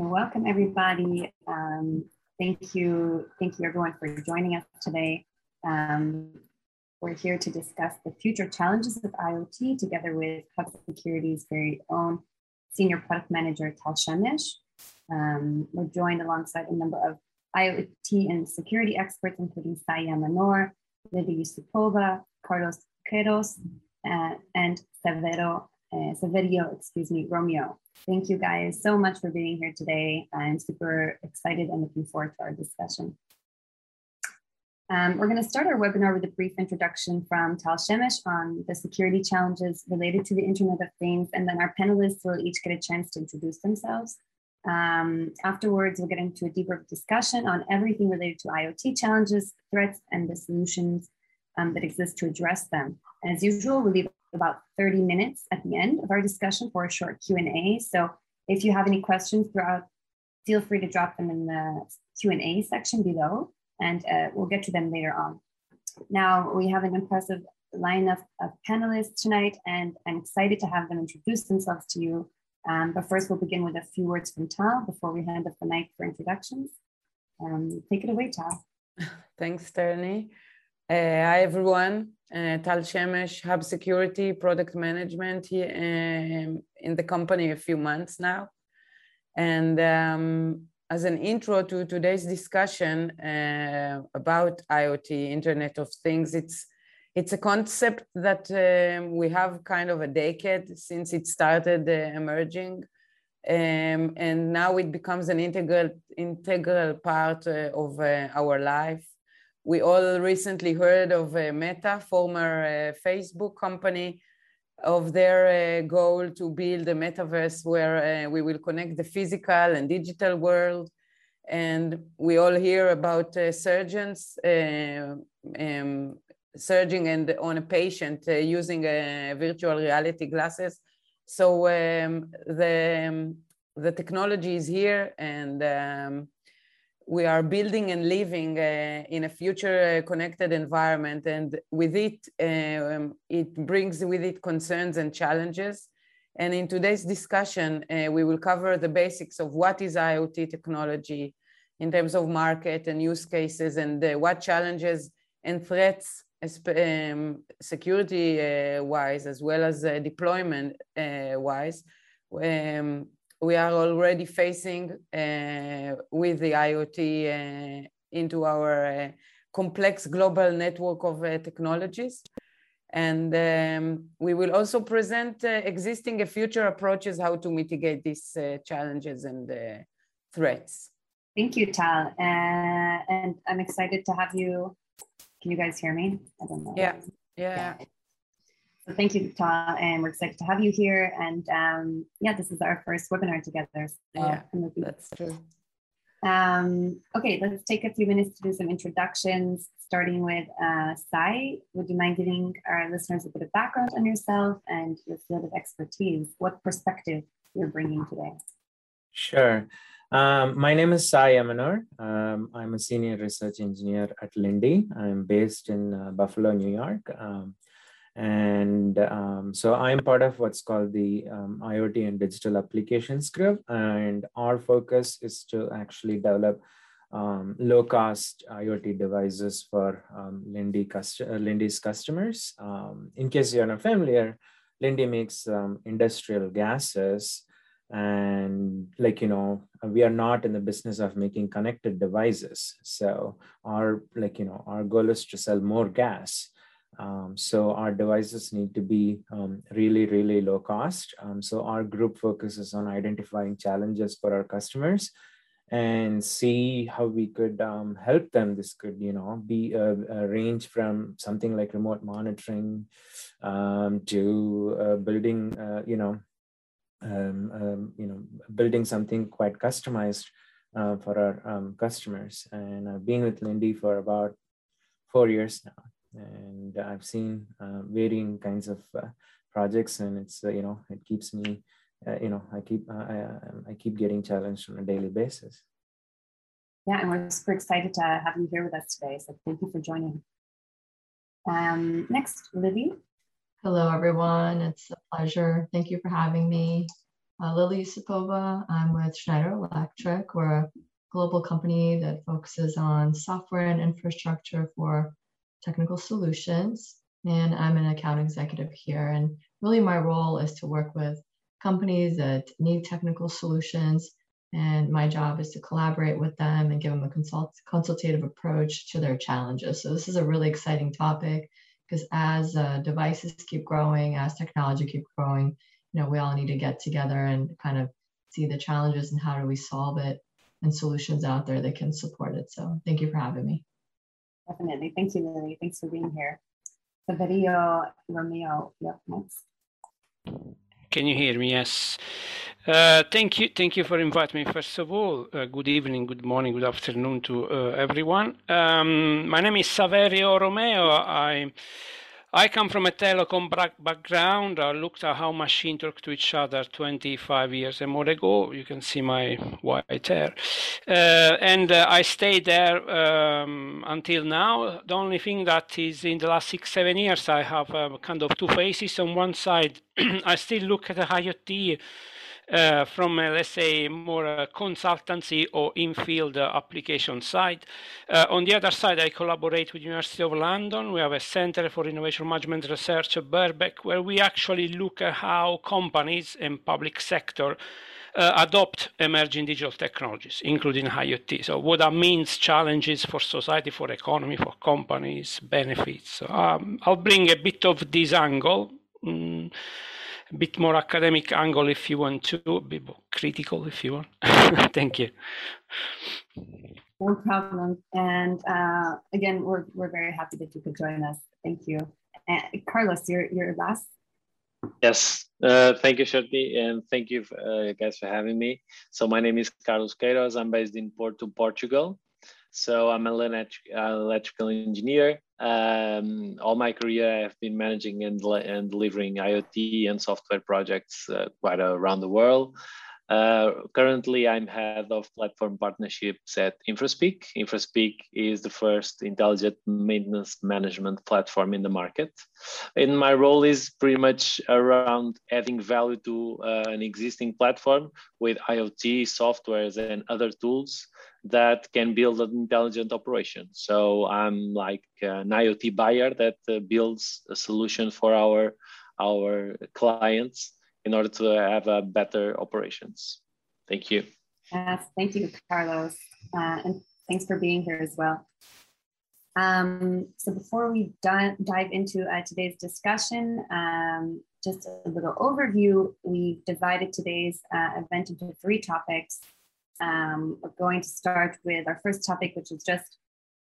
So welcome everybody. Um, thank you, thank you everyone for joining us today. Um, we're here to discuss the future challenges of IoT together with Hub Security's very own Senior Product Manager Tal Shemesh. Um, we're joined alongside a number of IoT and security experts, including Sai Yamanoor, Livia Yusupova, Carlos Queirós, uh, and Severo, uh, video, excuse me, Romeo. Thank you guys so much for being here today. I'm super excited and looking forward to our discussion. Um, we're going to start our webinar with a brief introduction from Tal Shemesh on the security challenges related to the Internet of Things, and then our panelists will each get a chance to introduce themselves. Um, afterwards, we'll get into a deeper discussion on everything related to IoT challenges, threats, and the solutions um, that exist to address them. As usual, we'll leave about 30 minutes at the end of our discussion for a short Q&A. So if you have any questions throughout, feel free to drop them in the Q&A section below and uh, we'll get to them later on. Now we have an impressive lineup of panelists tonight and I'm excited to have them introduce themselves to you. Um, but first we'll begin with a few words from Tal before we hand off the mic for introductions. Um, take it away, Tal. Thanks, Tony. Uh, hi, everyone. Uh, Tal Shemesh, Hub Security, Product Management here um, in the company a few months now. And um, as an intro to today's discussion uh, about IoT, Internet of Things, it's it's a concept that um, we have kind of a decade since it started uh, emerging. Um, and now it becomes an integral integral part uh, of uh, our life we all recently heard of uh, Meta, former uh, Facebook company, of their uh, goal to build a metaverse where we will connect the physical and digital world. And we all hear about surgeons um, surging and on a patient using virtual reality glasses. So um, the, um, the technology is here and um, we are building and living uh, in a future uh, connected environment and with it um, it brings with it concerns and challenges. And in today's discussion uh, we will cover the basics of what is iot technology in terms of market and use cases and uh, what challenges and threats um, security uh, wise as well as deployment wise. Um, we are already facing uh, with the IoT uh, into our uh, complex global network of uh, technologies. And um, we will also present uh, existing and future approaches how to mitigate these uh, challenges and threats. Thank you, Tal. and I'm excited to have you. Can you guys hear me? I don't know. Yeah. Yeah. yeah. So thank you, Ta, and we're excited to have you here. And um, yeah, this is our first webinar together. So yeah, that's true. Um, okay, let's take a few minutes to do some introductions, starting with uh, Sai. Would you mind giving our listeners a bit of background on yourself and your field of expertise? What perspective you're bringing today? Sure. Um, my name is Sai Yamanoor. Um, I'm a senior research engineer at Linde. I'm based in uh, Buffalo, New York. Um, and um, so I'm part of what's called the um, IoT and digital applications group. And our focus is to actually develop um, low cost IoT devices for um, Linde cust- uh, Linde's customers. Um, in case you're not familiar, Linde makes um, industrial gases. And like, you know, we are not in the business of making connected devices. So our, like, you know, our goal is to sell more gas um, so our devices need to be um, really, really low cost. Um, so our group focuses on identifying challenges for our customers and see how we could um, help them. This could, you know, be a, a range from something like remote monitoring um, to uh, building, uh, you know, um, you know, building something quite customized uh, for our customers. And been with Linde for about four years now and I've seen uh, varying kinds of uh, projects, and it's uh, you know it keeps me uh, you know I keep uh, I, um, I keep getting challenged on a daily basis. Yeah, and we're super excited to have you here with us today. So thank you for joining. Um, next, Lily. Hello, everyone. It's a pleasure. Thank you for having me. uh, Lily Yusupova. I'm with Schneider Electric. We're a global company that focuses on software and infrastructure for technical solutions. And I'm an account executive here. And really, my role is to work with companies that need technical solutions. And my job is to collaborate with them and give them a consult- consultative approach to their challenges. So, this is a really exciting topic because as uh, devices keep growing, as technology keep growing, you know, we all need to get together and kind of see the challenges and how do we solve it and solutions out there that can support it. So thank you for having me. Definitely. Thank you, Lily. Thanks for being here. Saverio Romeo, you next. Can you hear me? Yes. Uh, thank you. Thank you for inviting me. First of all, uh, good evening, good morning, good afternoon to uh, everyone. Um, my name is Saverio Romeo. I I come from a telecom background. I looked at how machines talk to each other 25 years and more ago. You can see my white hair. Uh, and uh, I stayed there um, until now. The only thing that is in the last six, seven years, I have uh, kind of two faces. On one side, I still look at the IoT uh, from, uh, let's say, more uh, consultancy or in-field application side. Uh, on the other side, I collaborate with University of London. We have a Center for Innovation Management Research at Birkbeck, where we actually look at how companies and public sector uh, adopt emerging digital technologies, including IoT. So what that means, challenges for society, for economy, for companies, benefits. Um, I'll bring a bit of this angle. Mm, a bit more academic angle if you want to, a bit more critical if you want. Thank you. No problem. And uh, again, we're, we're very happy that you could join us. Thank you. And Carlos, your, your last. Yes, uh, thank you, Shirley, and thank you uh, guys for having me. So my name is Carlos Queirós. I'm based in Porto, Portugal. So I'm an electrical engineer. Um, all my career, I've been managing and, and delivering IoT and software projects uh, quite around the world. Uh, currently, I'm head of platform partnerships at InfraSpeak. InfraSpeak is the first intelligent maintenance management platform in the market. And my role is pretty much around adding value to uh, an existing platform with IoT softwares and other tools that can build an intelligent operation. So I'm like an IoT buyer that uh, builds a solution for our, our clients in order to have a better operations. Thank you. Yes, thank you, Carlos. Uh, and thanks for being here as well. Um, so before we dive, dive into uh, today's discussion, um, just a little overview. We've divided today's uh, event into three topics. Um, we're going to start with our first topic, which is just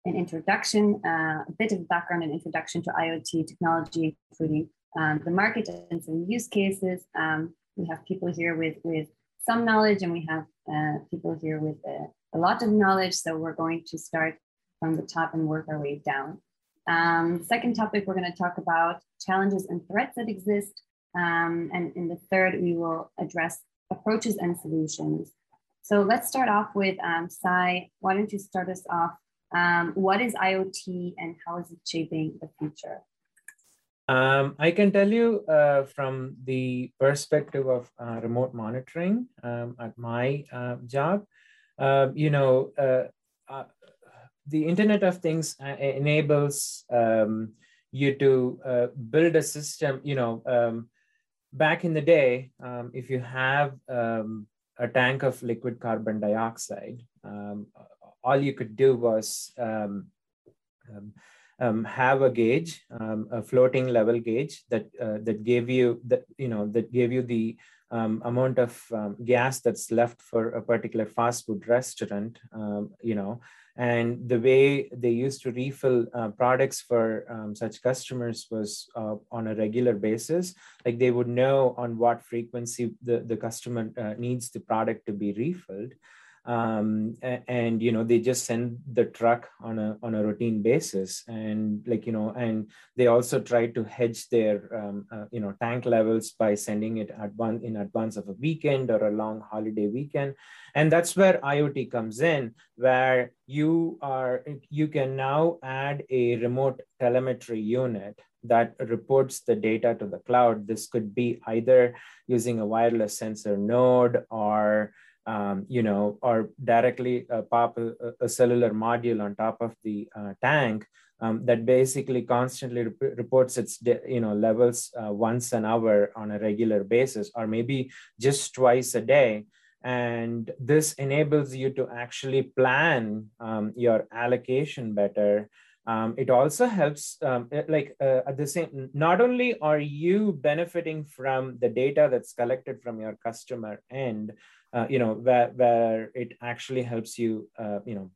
an introduction, uh, a bit of background and introduction to IoT technology, including um, the market and some use cases. Um, we have people here with, with some knowledge and we have uh, people here with a, a, lot of knowledge. So we're going to start from the top and work our way down. Um, second topic, we're going to talk about challenges and threats that exist. Um, and in the third, we will address approaches and solutions. So let's start off with um, Sai. Why don't you start us off? Um, what is IoT and how is it shaping the future? Um, I can tell you uh, from the perspective of uh, remote monitoring um, at my uh, job, uh, you know, uh, uh, the Internet of Things enables um, you to build a system, you know, um, back in the day, um, if you have um, a tank of liquid carbon dioxide, all you could do was um, have a gauge, um, a floating level gauge that uh, that gave you that you know that gave you the um, amount of um, gas that's left for a particular fast food restaurant, um, you know, and the way they used to refill uh, products for um, such customers was uh, on a regular basis. Like they would know on what frequency the, the customer uh, needs the product to be refilled um, and you know they just send the truck on a on a routine basis and like you know and they also try to hedge their um, uh, you know tank levels by sending it advance in advance of a weekend or a long holiday weekend and that's where iot comes in where you are you can now add a remote telemetry unit that reports the data to the cloud. This could be either using a wireless sensor node or um, you know, or directly uh, pop a, a, cellular module on top of the uh, tank um, that basically constantly rep- reports its you know levels uh, once an hour on a regular basis, or maybe just twice a day. And this enables you to actually plan um, your allocation better um, it also helps um, like uh, at the same not only are you benefiting from the data that's collected from your customer end uh, you know where, where it actually helps you uh, you know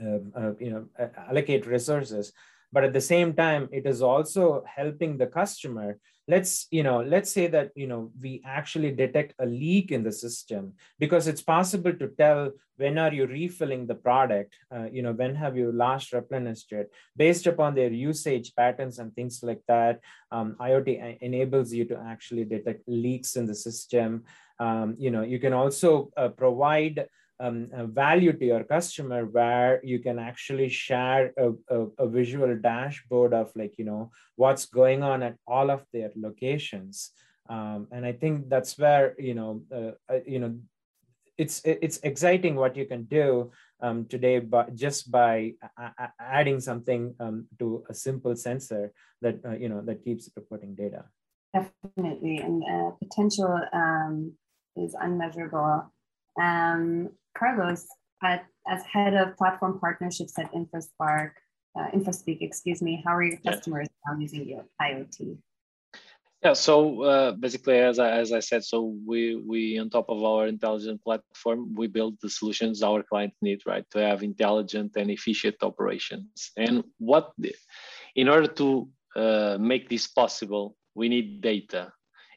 um, uh, you know allocate resources. But at the same time it is also helping the customer. Let's you know let's say that you know we actually detect a leak in the system because it's possible to tell when are you refilling the product uh, you know when have you last replenished it based upon their usage patterns and things like that. Um, iot enables you to actually detect leaks in the system um, you know you can also uh, provide um, value to your customer where you can actually share a, a, a, visual dashboard of like you know what's going on at all of their locations. Um, and i think that's where you know uh, uh you know it's it's exciting what you can do um, today but just by adding something um, to a simple sensor that uh, you know that keeps reporting data. Definitely. And uh, potential um, is unmeasurable um, Carlos, at, as head of platform partnerships at InfoSpark, uh, Infraspeak, excuse me, how are your customers yeah. now using IoT? Yeah, so uh, basically, as I, as I said, so we we on top of our intelligent platform, we build the solutions our clients need, right, to have intelligent and efficient operations. And what, in order to uh, make this possible, we need data,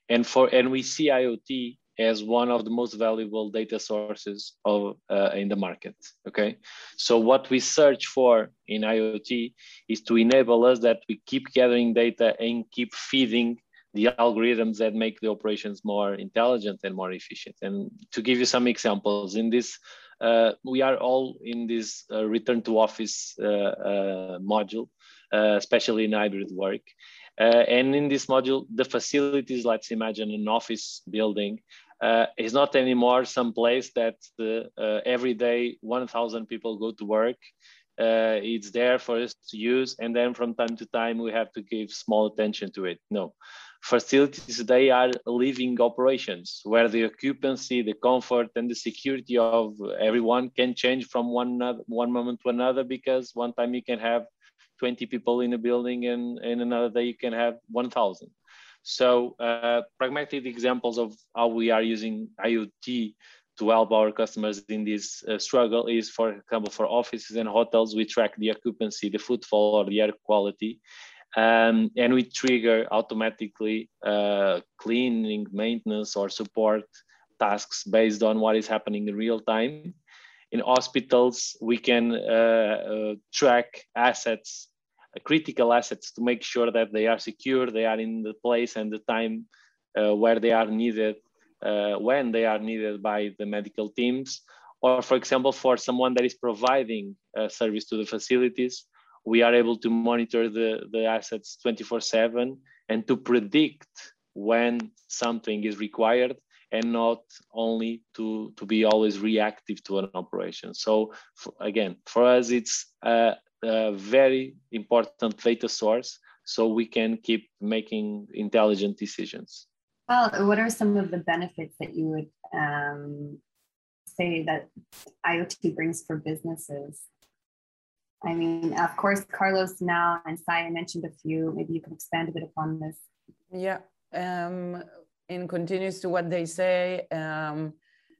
and for and we see IoT as one of the most valuable data sources of uh, in the market okay? So what we search for in iot is to enable us that we keep gathering data and keep feeding the algorithms that make the operations more intelligent and more efficient. And to give you some examples in this uh, we are all in this uh, return to office uh, uh, module uh, especially in hybrid work. And in this module the facilities let's imagine an office building uh, is not anymore some place that uh, every day 1,000 people go to work. Uh, it's there for us to use, and then from time to time we have to give small attention to it. No, facilities they are living operations where the occupancy, the comfort, and the security of everyone can change from one one moment to another because one time you can have 20 people in a building and in another day you can have 1,000. So uh, pragmatic examples of how we are using IoT to help our customers in this uh, struggle is, for example, for offices and hotels, we track the occupancy, the footfall, or the air quality. Um, and we trigger automatically uh, cleaning, maintenance, or support tasks based on what is happening in real time. In hospitals, we can uh, uh, track assets critical assets to make sure that they are secure, they are in the place and the time uh, where they are needed, uh, when they are needed by the medical teams. Or, for example, for someone that is providing service to the facilities, we are able to monitor the, the assets 24 7 and to predict when something is required and not only to, to be always reactive to an operation. So, for, again, for us, it's uh, a very important data source so we can keep making intelligent decisions. Well, what are some of the benefits that you would um, say that IoT brings for businesses? I mean, of course, Carlos now and Saya mentioned a few. Maybe you could expand a bit upon this. Yeah. Um, in continuous to what they say, um,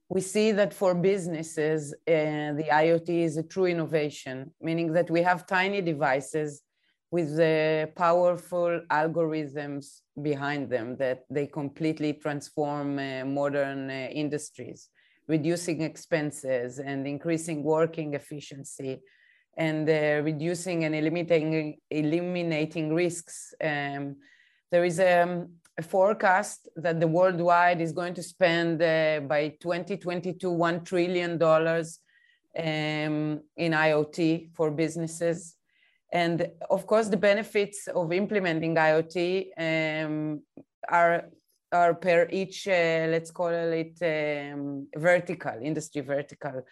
we see that for businesses, uh, the IoT is a true innovation, meaning that we have tiny devices with the powerful algorithms behind them that they completely transform uh, modern uh, industries, reducing expenses and increasing working efficiency and reducing and eliminating, eliminating risks. Um, there is a, um, a forecast that the worldwide is going to spend uh, by 2022 $1 trillion um, in IoT for businesses. And of course, the benefits of implementing IoT um, are are per each, uh, let's call it um, vertical, industry vertical.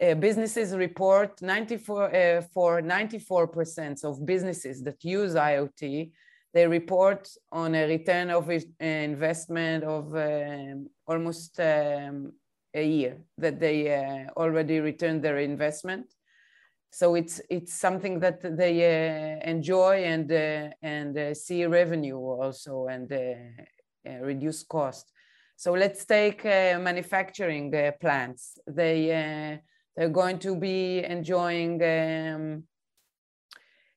Uh, businesses report 94 uh, for 94% of businesses that use IoT, they report on a return of uh, investment of um, almost um, a year that they uh, already returned their investment. So it's it's something that they uh, enjoy and and see revenue also and uh, reduce cost. So let's take uh, manufacturing uh, plants. They, they're going to be enjoying um,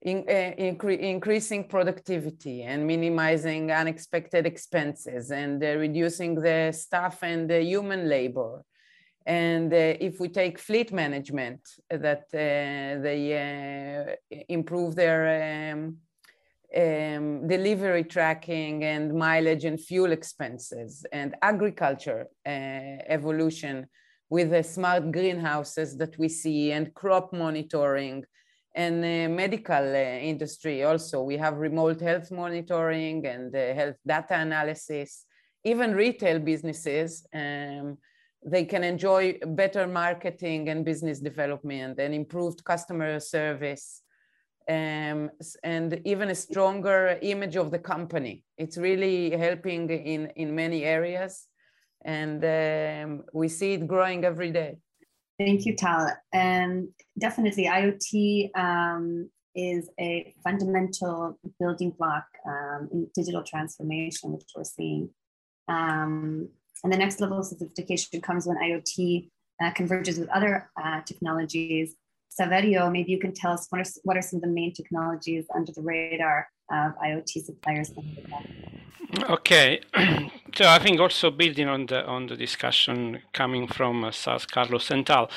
in, incre increasing productivity and minimizing unexpected expenses and reducing the staff and the human labor. And uh, if we take fleet management, that they improve their um, um, delivery tracking and mileage and fuel expenses and agriculture uh, evolution with the smart greenhouses that we see and crop monitoring and medical uh, industry also we have remote health monitoring and uh, health data analysis even retail businesses um, they can enjoy better marketing and business development and improved customer service um, and even a stronger image of the company. It's really helping in, in many areas. And um, we see it growing every day. Thank you, Tal. And definitely, IoT um, is a fundamental building block um, in digital transformation, which we're seeing. Um, and the next level of sophistication comes when IoT uh, converges with other uh, technologies Saverio, maybe you can tell us what are, what are some of the main technologies under the radar of IoT suppliers? Okay, so I think also building on the on the discussion coming from uh, Sas, Carlos, and Tal,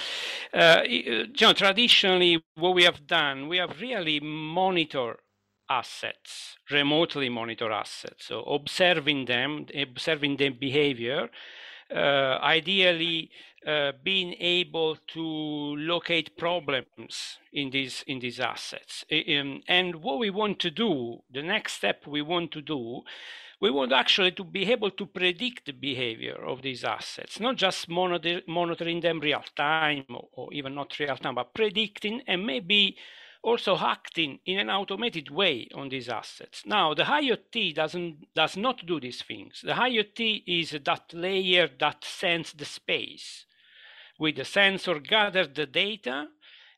uh, you know, traditionally what we have done, we have really monitor assets, remotely monitor assets, so observing them, observing their behavior, uh, ideally uh, being able to locate problems in these in these assets. Um, and what we want to do, the next step we want to do, we want actually to be able to predict the behavior of these assets, not just monitor, monitoring them real time or, or even not real time, but predicting and maybe also acting in an automated way on these assets. Now, the IoT doesn't does not do these things. The IoT is that layer that sends the space. With the sensor gather the data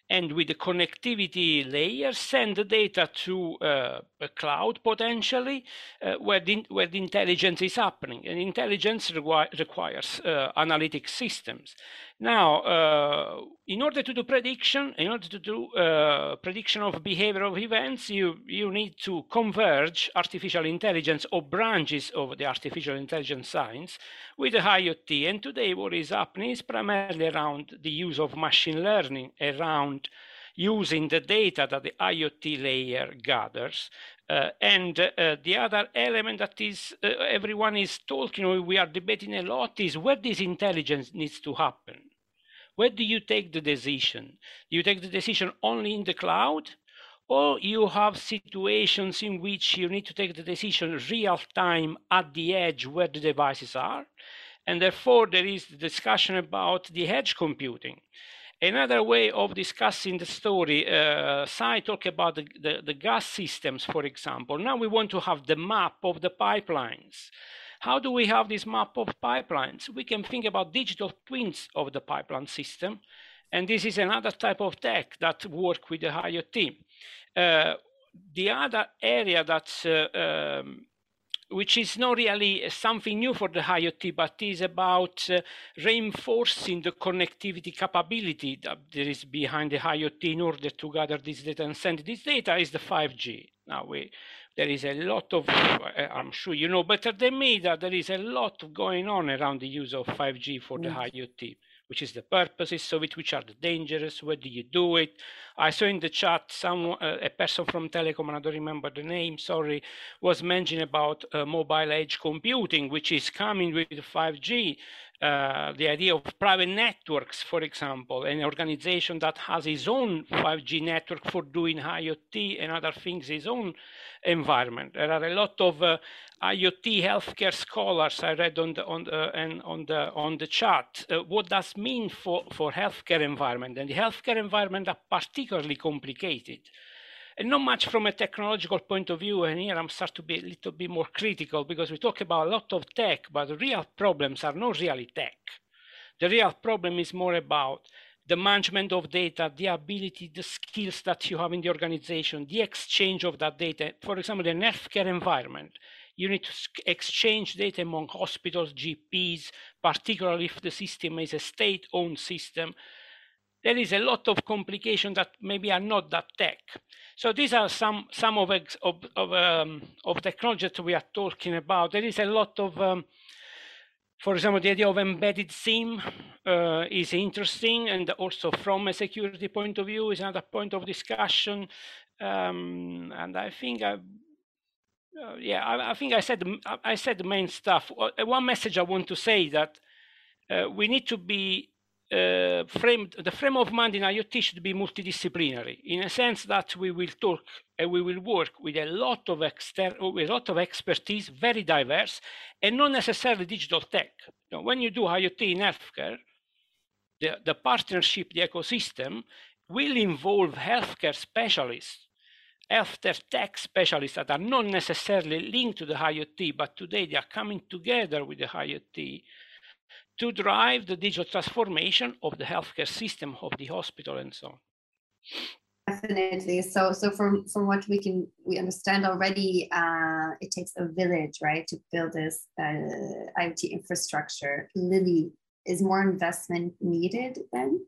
and with the connectivity layer send the data to uh, a cloud potentially uh, where, the, where the intelligence is happening. And intelligence requires uh, analytic systems. Now uh, in order to do prediction in order to do uh, prediction of behavior of events you you need to converge artificial intelligence or branches of the artificial intelligence science with the IoT. And today what is happening is primarily around the use of machine learning around using the data that the IoT layer gathers. Uh, and uh, the other element that is uh, everyone is talking, we are debating a lot, is where this intelligence needs to happen. Where do you take the decision? Do you take the decision only in the cloud? Or you have situations in which you need to take the decision real time at the edge where the devices are. And therefore, there is the discussion about the edge computing. Another way of discussing the story, uh, Sai talked about the, the, the, gas systems, for example. Now we want to have the map of the pipelines. How do we have this map of pipelines? We can think about digital twins of the pipeline system. And this is another type of tech that work with the IoT. Uh, the other area that's uh, um, which is not really something new for the IoT, but is about uh, reinforcing the connectivity capability that there is behind the IoT in order to gather this data and send this data is the 5G. Now we, there is a lot of, uh, I'm sure you know better than me that there is a lot going on around the use of 5G for yes. the IoT which is the purposes of it, which are the dangers, where do you do it. I saw in the chat some uh, a person from Telecom, and I don't remember the name, sorry, was mentioning about uh, mobile edge computing, which is coming with 5G. Uh, the idea of private networks, for example, an organization that has its own 5G network for doing IoT and other things, its own environment. There are a lot of uh, IoT healthcare scholars I read on the on the and on the on the chart. Uh, what does mean for for healthcare environment? And the healthcare environment are particularly complicated and not much from a technological point of view. And here I'm start to be a little bit more critical because we talk about a lot of tech, but the real problems are not really tech. The real problem is more about the management of data, the ability, the skills that you have in the organization, the exchange of that data. For example, in healthcare environment, you need to exchange data among hospitals, GPs, particularly if the system is a state-owned system. There is a lot of complications that maybe are not that tech. So these are some some of of of, um, of technology that we are talking about. There is a lot of, um, for example, the idea of embedded SIM uh, is interesting, and also from a security point of view is another point of discussion. Um, and I think I, uh, yeah, I, I, think I said I said the main stuff. Uh, one message I want to say that uh, we need to be uh, frame, the frame of mind in IoT should be multidisciplinary in a sense that we will talk and we will work with a lot of external, with a lot of expertise, very diverse, and not necessarily digital tech. Know, when you do IoT in healthcare, the, the partnership, the ecosystem will involve healthcare specialists, healthcare tech specialists that are not necessarily linked to the IoT, but today they are coming together with the IoT to drive the digital transformation of the healthcare system of the hospital and so on. Definitely. So, so from from what we can we understand already, uh, it takes a village, right, to build this uh, IoT infrastructure. Lily, is more investment needed then?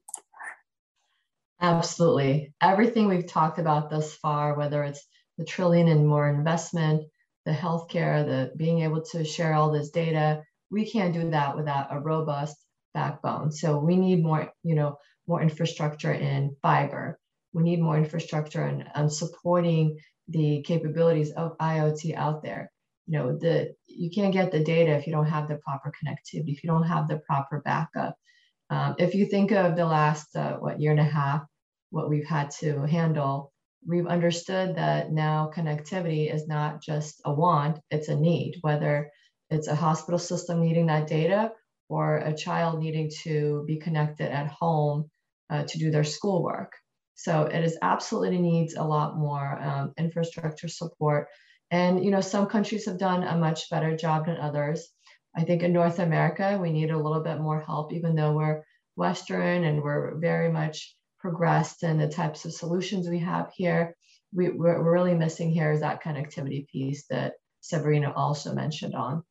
Absolutely. Everything we've talked about thus far, whether it's the trillion and more investment, the healthcare, the being able to share all this data, we can't do that without a robust backbone. So we need more, you know, more infrastructure in fiber. We need more infrastructure and um, supporting the capabilities of IoT out there. You know, the you can't get the data if you don't have the proper connectivity, if you don't have the proper backup. Um, if you think of the last uh, what year and a half, what we've had to handle, we've understood that now connectivity is not just a want; it's a need. Whether it's a hospital system needing that data or a child needing to be connected at home uh, to do their schoolwork. So it is absolutely needs a lot more um, infrastructure support. And you know, some countries have done a much better job than others. I think in North America, we need a little bit more help, even though we're Western and we're very much progressed in the types of solutions we have here. We, we're really missing here is that connectivity piece that Sabrina also mentioned on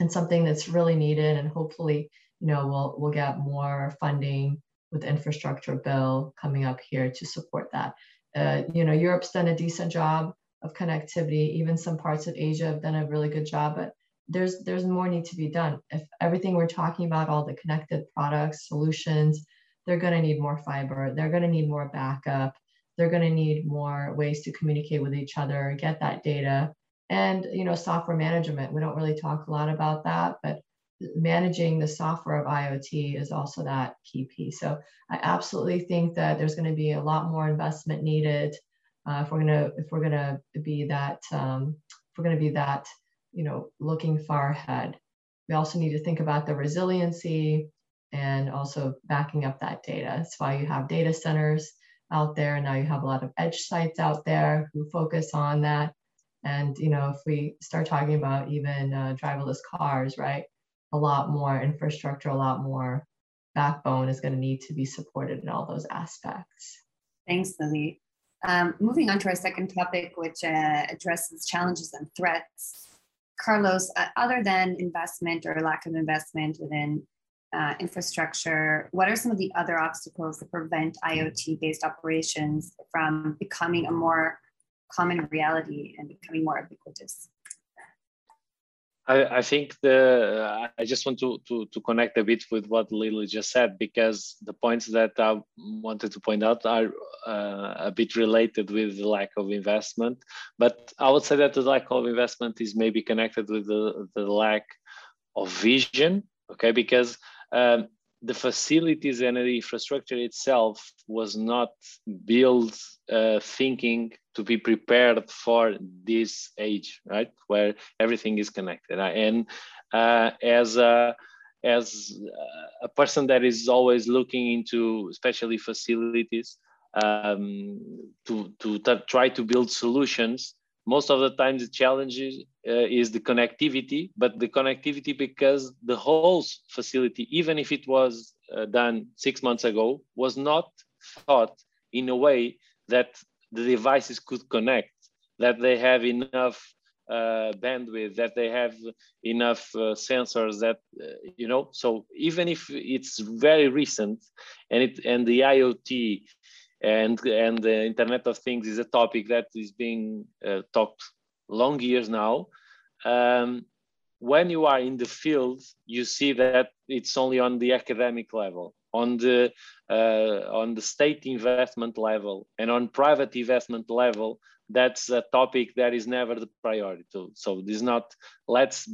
and something that's really needed and hopefully you know we'll we'll get more funding with the infrastructure bill coming up here to support that. Uh, you know europe's done a decent job of connectivity. Even some parts of asia have done a really good job but there's there's more need to be done. If everything we're talking about all the connected products solutions they're going to need more fiber they're going to need more backup they're going to need more ways to communicate with each other get that data and you know software management. We don't really talk a lot about that but managing the software of iot is also that key piece. So i absolutely think that there's going to be a lot more investment needed uh, if we're going to if we're going to be that um, if we're going to be that you know looking far ahead. We also need to think about the resiliency and also backing up that data. That's why you have data centers out there now you have a lot of edge sites out there who focus on that and you know, if we start talking about even uh, driverless cars, right, a lot more infrastructure, a lot more backbone is going to need to be supported in all those aspects. Thanks, Lily. Um, moving on to our second topic, which uh, addresses challenges and threats. Carlos, uh, other than investment or lack of investment within uh, infrastructure, what are some of the other obstacles that prevent IoT based operations from becoming a more common reality and becoming more ubiquitous? I, I think the I just want to, to to connect a bit with what Lily just said because the points that I wanted to point out are uh, a bit related with the lack of investment. But I would say that the lack of investment is maybe connected with the, the lack of vision. Okay, because um, the facilities and the infrastructure itself was not built uh, thinking to be prepared for this age, right, where everything is connected. And uh, as a as a person that is always looking into, especially facilities, um, to to try to build solutions most of the times the challenge is, uh, is the connectivity, but the connectivity because the whole facility, even if it was uh, done six months ago, was not thought in a way that the devices could connect, that they have enough uh, bandwidth, that they have enough uh, sensors that, uh, you know, so even if it's very recent and it and the IoT and and the internet of things is a topic that is being uh, talked long years now. Um, when you are in the field you see that it's only on the academic level on the uh, on the state investment level and on private investment level that's a topic that is never the priority. So, this is not let's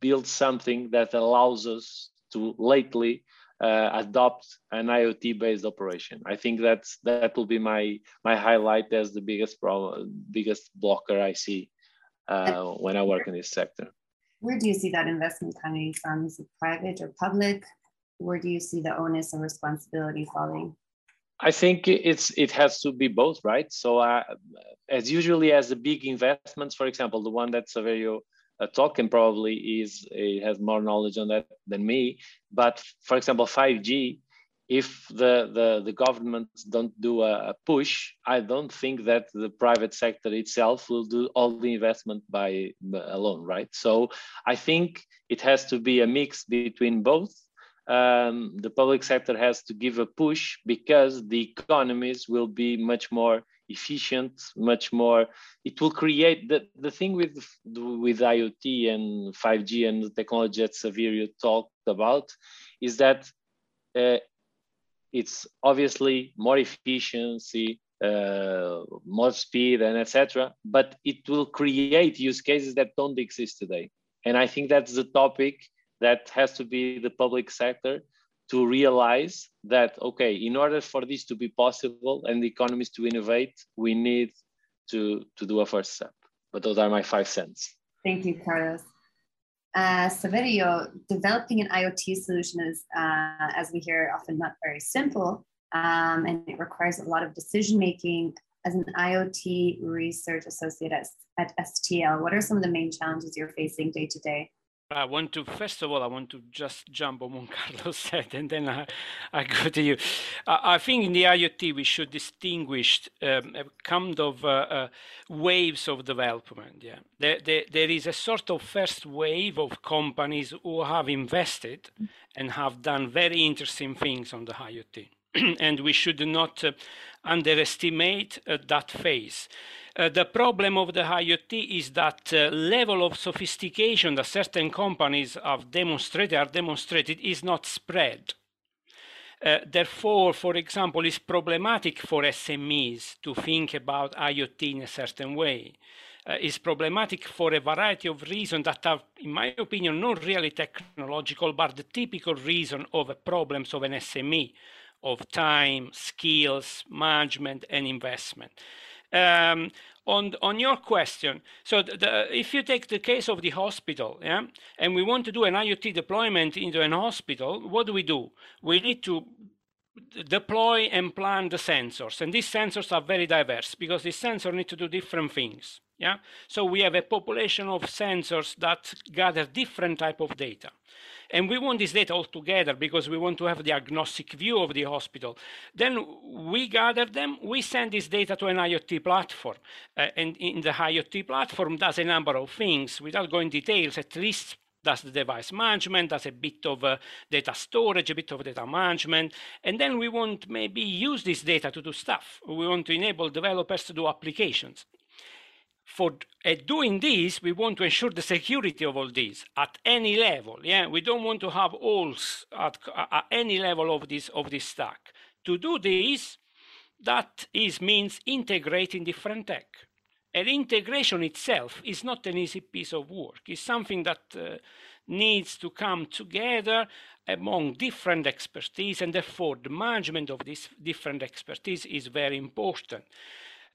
build something that allows us to lately uh, adopt an IoT based operation. I think that's that will be my my highlight as the biggest problem, biggest blocker I see uh, when I work in this sector. Where do you see that investment coming from? Is it private or public? Where do you see the onus and responsibility falling? I think it's it has to be both, right? So, uh, as usually as the big investments, for example, the one that Saverio uh, Tolkien probably is uh, has more knowledge on that than me. But for example, 5G, if the, the, the governments don't do a, a, push, I don't think that the private sector itself will do all the investment by alone, right? So I think it has to be a mix between both. Um, the public sector has to give a push because the economies will be much more efficient, much more. It will create the, the thing with with IoT and 5G and the technology that Saverio talked about is that uh, it's obviously more efficiency, uh, more speed, and etc. But it will create use cases that don't exist today, and I think that's the topic that has to be the public sector to realize that okay in order for this to be possible and the economies to innovate we need to to do a first step but those are my five cents thank you carlos uh, Saverio, developing an IoT solution is, uh, as we hear, often not very simple, um, and it requires a lot of decision making. As an IoT research associate at, at STL, what are some of the main challenges you're facing day to day? I want to first of all, I want to just jump on what Carlos said, and then I, I go to you. I, I think in the IoT we should distinguish um, a kind of uh, uh, waves of development. Yeah, there, there, there is a sort of first wave of companies who have invested and have done very interesting things on the IoT, and we should not uh, underestimate uh, that phase. Uh, the problem of the IoT is that uh, level of sophistication that certain companies have demonstrated are demonstrated is not spread. Uh, therefore, for example, it's problematic for SMEs to think about IoT in a certain way. Uh, it's problematic for a variety of reasons that are, in my opinion, not really technological, but the typical reason of the problems of an SME, of time, skills, management, and investment. Um, on on your question, so the, the, if you take the case of the hospital, yeah, and we want to do an IoT deployment into an hospital, what do we do? We need to deploy and plan the sensors, and these sensors are very diverse because these sensors need to do different things. Yeah, so we have a population of sensors that gather different type of data. And we want this data all together because we want to have the agnostic view of the hospital. Then we gather them, we send this data to an IoT platform. Uh, and in the IoT platform does a number of things. Without going details, at least does the device management, does a bit of uh, data storage, a bit of data management. And then we want maybe use this data to do stuff. We want to enable developers to do applications for uh, doing this, we want to ensure the security of all this at any level. Yeah, we don't want to have holes at, at any level of this of this stack. To do this, that is means integrating different tech. And integration itself is not an easy piece of work. It's something that uh, needs to come together among different expertise and therefore the management of this different expertise is very important.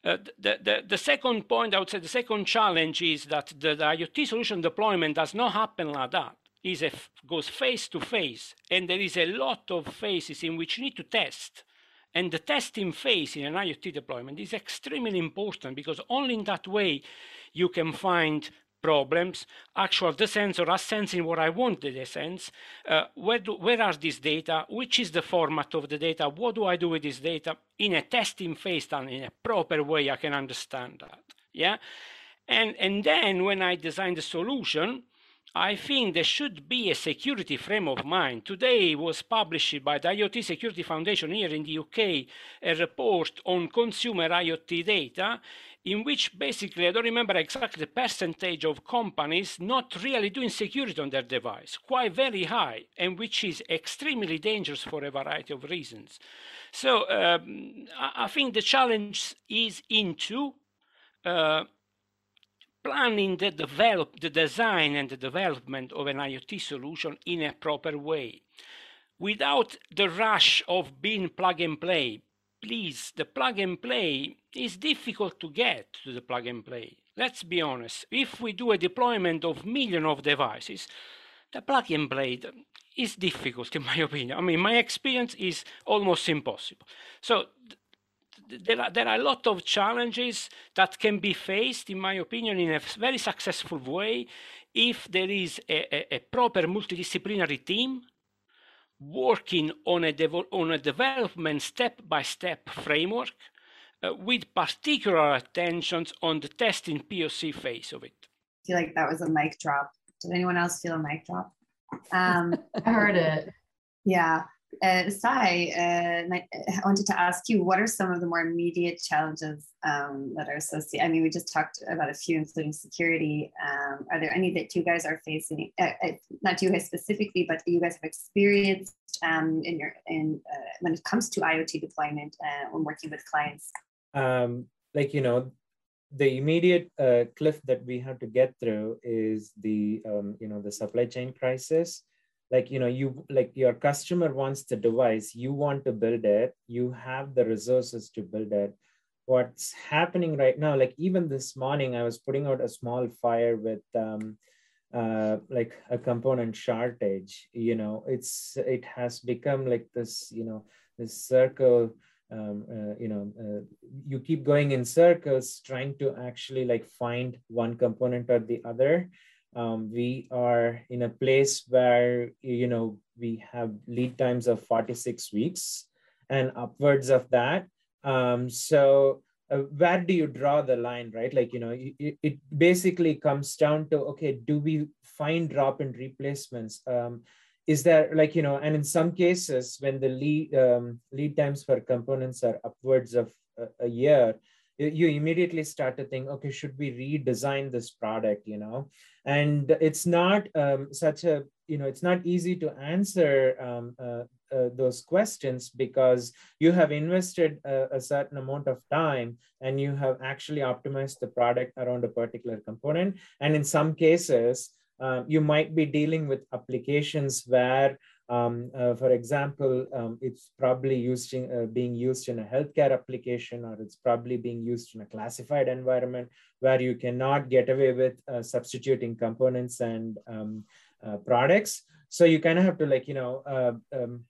Uh, the, the, the, second point, I would say the second challenge is that the, the IoT solution deployment does not happen like that. It goes face to face, and there is a lot of phases in which you need to test. And the testing phase in an IoT deployment is extremely important because only in that way you can find problems, actual the sensor are sensing what I want the sense, uh, where, do, where are these data, which is the format of the data, what do I do with this data in a testing phase done in a proper way, I can understand that, yeah? And, and then when I design the solution, I think there should be a security frame of mind. Today was published by the IoT Security Foundation here in the UK a report on consumer IoT data in which basically, I don't remember exactly the percentage of companies not really doing security on their device, quite very high, and which is extremely dangerous for a variety of reasons. So um, I, think the challenge is into uh, planning the develop the design and the development of an IoT solution in a proper way without the rush of being plug and play. Please, the plug and play is difficult to get to the plug and play. Let's be honest. If we do a deployment of millions of devices, the plug and play is difficult in my opinion. I mean, my experience is almost impossible. So there are, there are a lot of challenges that can be faced, in my opinion, in a very successful way if there is a, a, a proper multidisciplinary team working on a, on a development step-by-step framework uh, with particular attentions on the testing POC phase of it. I feel like that was a mic drop. Did anyone else feel a mic drop? Um, I heard it. Yeah. Uh, Sai, uh, I wanted to ask you, what are some of the more immediate challenges um, that are associated? I mean, we just talked about a few, including security. Um, are there any that you guys are facing? Uh, uh not you guys specifically, but you guys have experienced um, in your in uh, when it comes to IoT deployment uh, when working with clients? Um, like you know, the immediate cliff that we have to get through is the um, you know the supply chain crisis like you know you like your customer wants the device you want to build it you have the resources to build it. What's happening right now like even this morning i was putting out a small fire with um, uh, like a component shortage you know it's it has become like this you know this circle um, uh, you know uh, you keep going in circles trying to actually like find one component or the other um, we are in a place where you know we have lead times of 46 weeks and upwards of that. Um, so uh, where do you draw the line right? Like you know it, it basically comes down to okay do we find drop in replacements? Um, is there like you know and in some cases when the lead um, lead times for components are upwards of a, a year you immediately start to think okay should we redesign this product you know? And it's not um, such a you know it's not easy to answer um, uh, uh, those questions because you have invested a, a, certain amount of time and you have actually optimized the product around a particular component. And in some cases uh, you might be dealing with applications where um, uh, for example, um, it's probably used in, uh, being used in a healthcare application, or it's probably being used in a classified environment where you cannot get away with uh, substituting components and um, uh, products. So you kind of have to like, you know, uh, um,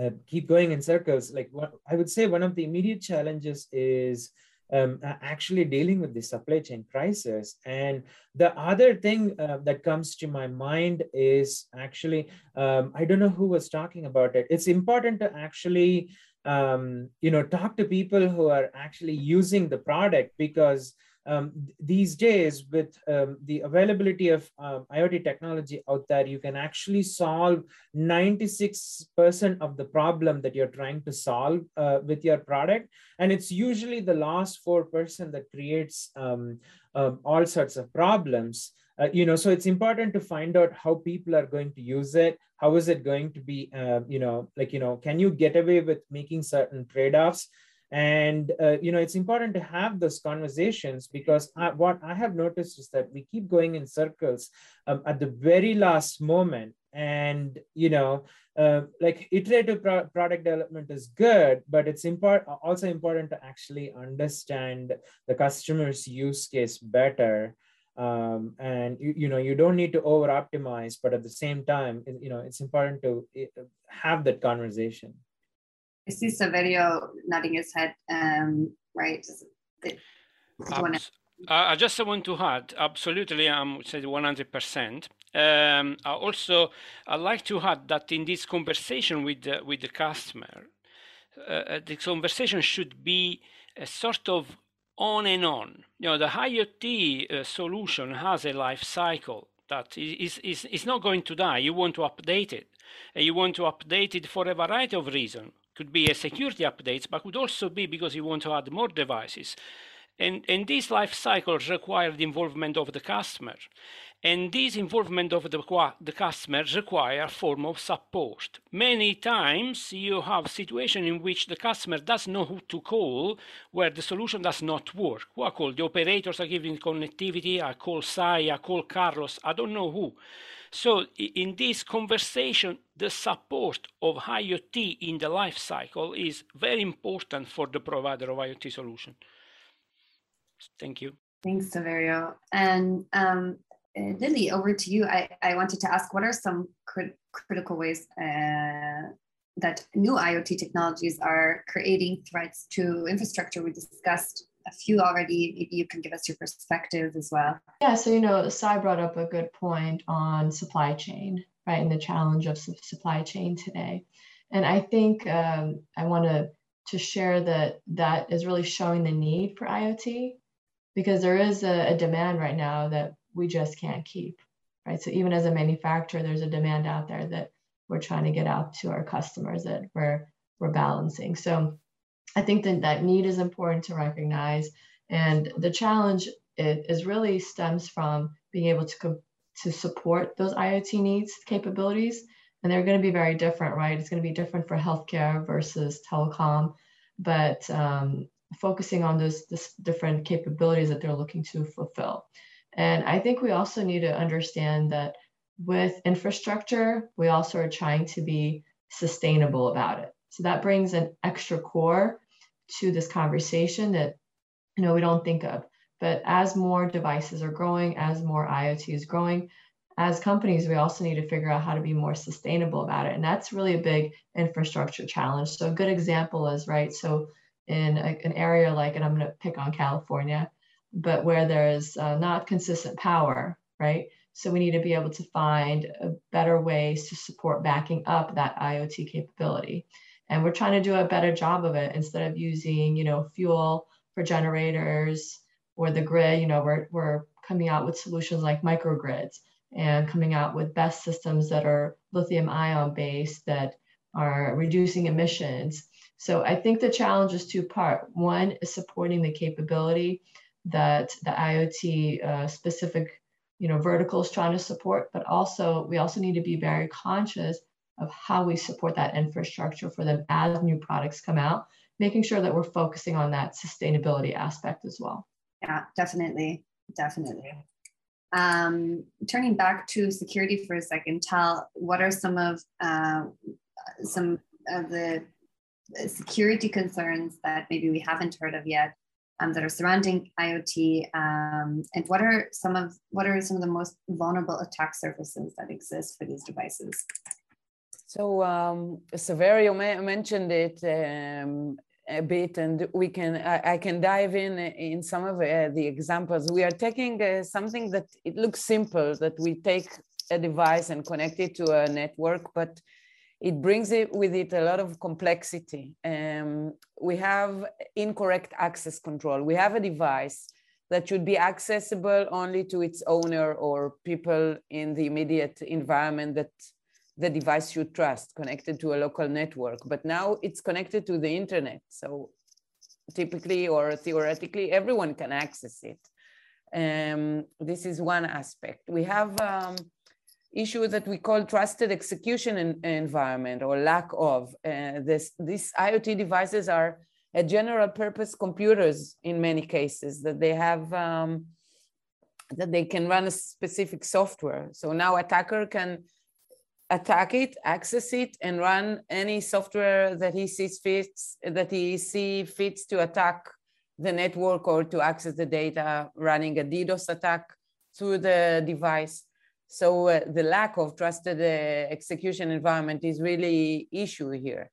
uh, keep going in circles. Like what I would say one of the immediate challenges is um, actually dealing with the supply chain crisis. And the other thing uh, that comes to my mind is actually, um, I don't know who was talking about it. It's important to actually, um, you know, talk to people who are actually using the product because um, these days with um, the availability of um, IoT technology out there, you can actually solve 96% of the problem that you're trying to solve uh, with your product. And it's usually the last 4% that creates um, um, all sorts of problems. Uh, you know, so it's important to find out how people are going to use it. How is it going to be, uh, you know, like, you know, can you get away with making certain trade-offs? And uh, you know it's important to have those conversations because I, what i have noticed is that we keep going in circles um, at the very last moment. And you know uh, like iterative pro- product development is good but it's important also important to actually understand the customer's use case better. Um, and you, you know you don't need to over optimize but at the same time you know it's important to have that conversation i see Saverio nodding his head um, right I just want to add, absolutely, I'm say 100%. Um, I also, I like to add that in this conversation with the, with the customer, uh, uh the conversation should be a sort of on and on. You know, the IoT uh, solution has a life cycle that is, is, is not going to die. You want to update it. You want to update it for a variety of reasons. Could be a security updates, but could also be because you want to add more devices. And, and these life cycles require the involvement of the customer. And this involvement of the, the customer require a form of support. Many times you have situation in which the customer doesn't know who to call, where the solution does not work. Who I call? The operators are giving connectivity, I call Sai, I call Carlos, I don't know who. So in this conversation, the support of IoT in the life cycle is very important for the provider of IoT solution. Thank you. Thanks, Saverio. And um, uh, Lily, over to you. I, I wanted to ask what are some crit critical ways uh, that new IoT technologies are creating threats to infrastructure? We discussed a few already. Maybe you can give us your perspective as well. Yeah, so, you know, Sai brought up a good point on supply chain, right, and the challenge of supply chain today. And I think um, I want to to share that that is really showing the need for IoT because there is a, a demand right now that we just can't keep, right? So even as a manufacturer, there's a demand out there that we're trying to get out to our customers that we're we're balancing. So I think that that need is important to recognize, and the challenge it is really stems from being able to to support those IoT needs capabilities, and they're going to be very different, right? It's going to be different for healthcare versus telecom, but um, focusing on those different capabilities that they're looking to fulfill. And I think we also need to understand that with infrastructure, we also are trying to be sustainable about it. So that brings an extra core to this conversation that you know we don't think of. But as more devices are growing, as more IoT is growing, as companies, we also need to figure out how to be more sustainable about it. And that's really a big infrastructure challenge. So a good example is right. So in a, an area like, and I'm going to pick on California, but where there's uh, not consistent power, right? So we need to be able to find better ways to support backing up that IoT capability. And we're trying to do a better job of it instead of using, you know, fuel for generators or the grid, you know, we're, we're coming out with solutions like microgrids and coming out with BESS systems that are lithium ion based that are reducing emissions. So I think the challenge is two part. One is supporting the capability that the IoT uh, specific you know verticals trying to support, but also we also need to be very conscious of how we support that infrastructure for them as new products come out, making sure that we're focusing on that sustainability aspect as well. Yeah, definitely, definitely. Um, turning back to security for a second, Tal, what are some of uh, some of the security concerns that maybe we haven't heard of yet um, that are surrounding IoT, um, and what are some of what are some of the most vulnerable attack surfaces that exist for these devices? So um, Saverio mentioned it um, a bit, and we can I, I, can dive in in some of uh, the examples. We are taking uh, something that it looks simple that we take a device and connect it to a network, but it brings it with it a lot of complexity. Um, we have incorrect access control. We have a device that should be accessible only to its owner or people in the immediate environment that the device should trust, connected to a local network. But now it's connected to the internet. So typically or theoretically, everyone can access it. Um, this is one aspect. We have um, issue that we call trusted execution environment or lack of. Uh, this, these IoT devices are a general purpose computers in many cases that they have um, that they can run a specific software. So now attacker can attack it, access it, and run any software that he sees fits that he see fits to attack the network or to access the data, running a DDoS attack through the device. So uh, the lack of trusted uh, execution environment is really issue here.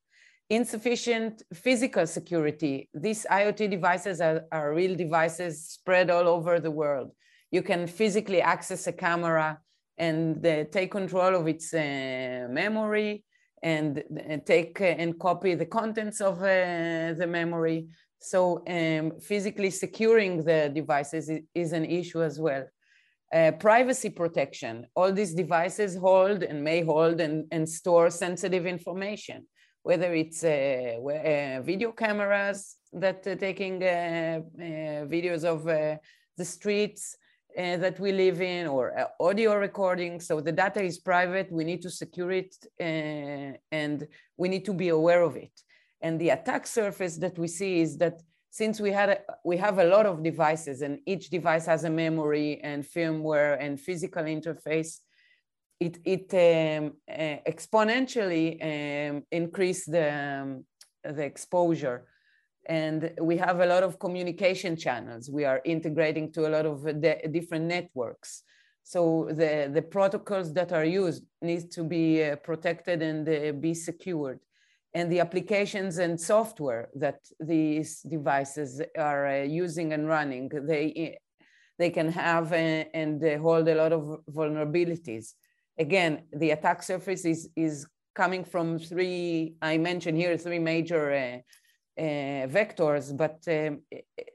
Insufficient physical security. These IoT devices are, are real devices spread all over the world. You can physically access a camera and uh, take control of its uh, memory and take and copy the contents of the memory. So um, physically securing the devices is an issue as well. Uh, privacy protection. All these devices hold and may hold and, and store sensitive information, whether it's uh, uh, video cameras that are taking videos of the streets, uh, that we live in or uh, audio recording. So the data is private, we need to secure it uh, and we need to be aware of it. And the attack surface that we see is that since we, had a, we have a lot of devices and each device has a memory and firmware and physical interface, it, it um, uh, exponentially um, increase the, um, the exposure and we have a lot of communication channels. We are integrating to a lot of different networks. So the, the protocols that are used need to be uh, protected and uh, be secured. And the applications and software that these devices are uh, using and running, they, they can have uh, and hold a lot of vulnerabilities. Again, the attack surface is, is coming from three, I mentioned here, three major uh, uh, vectors, but um,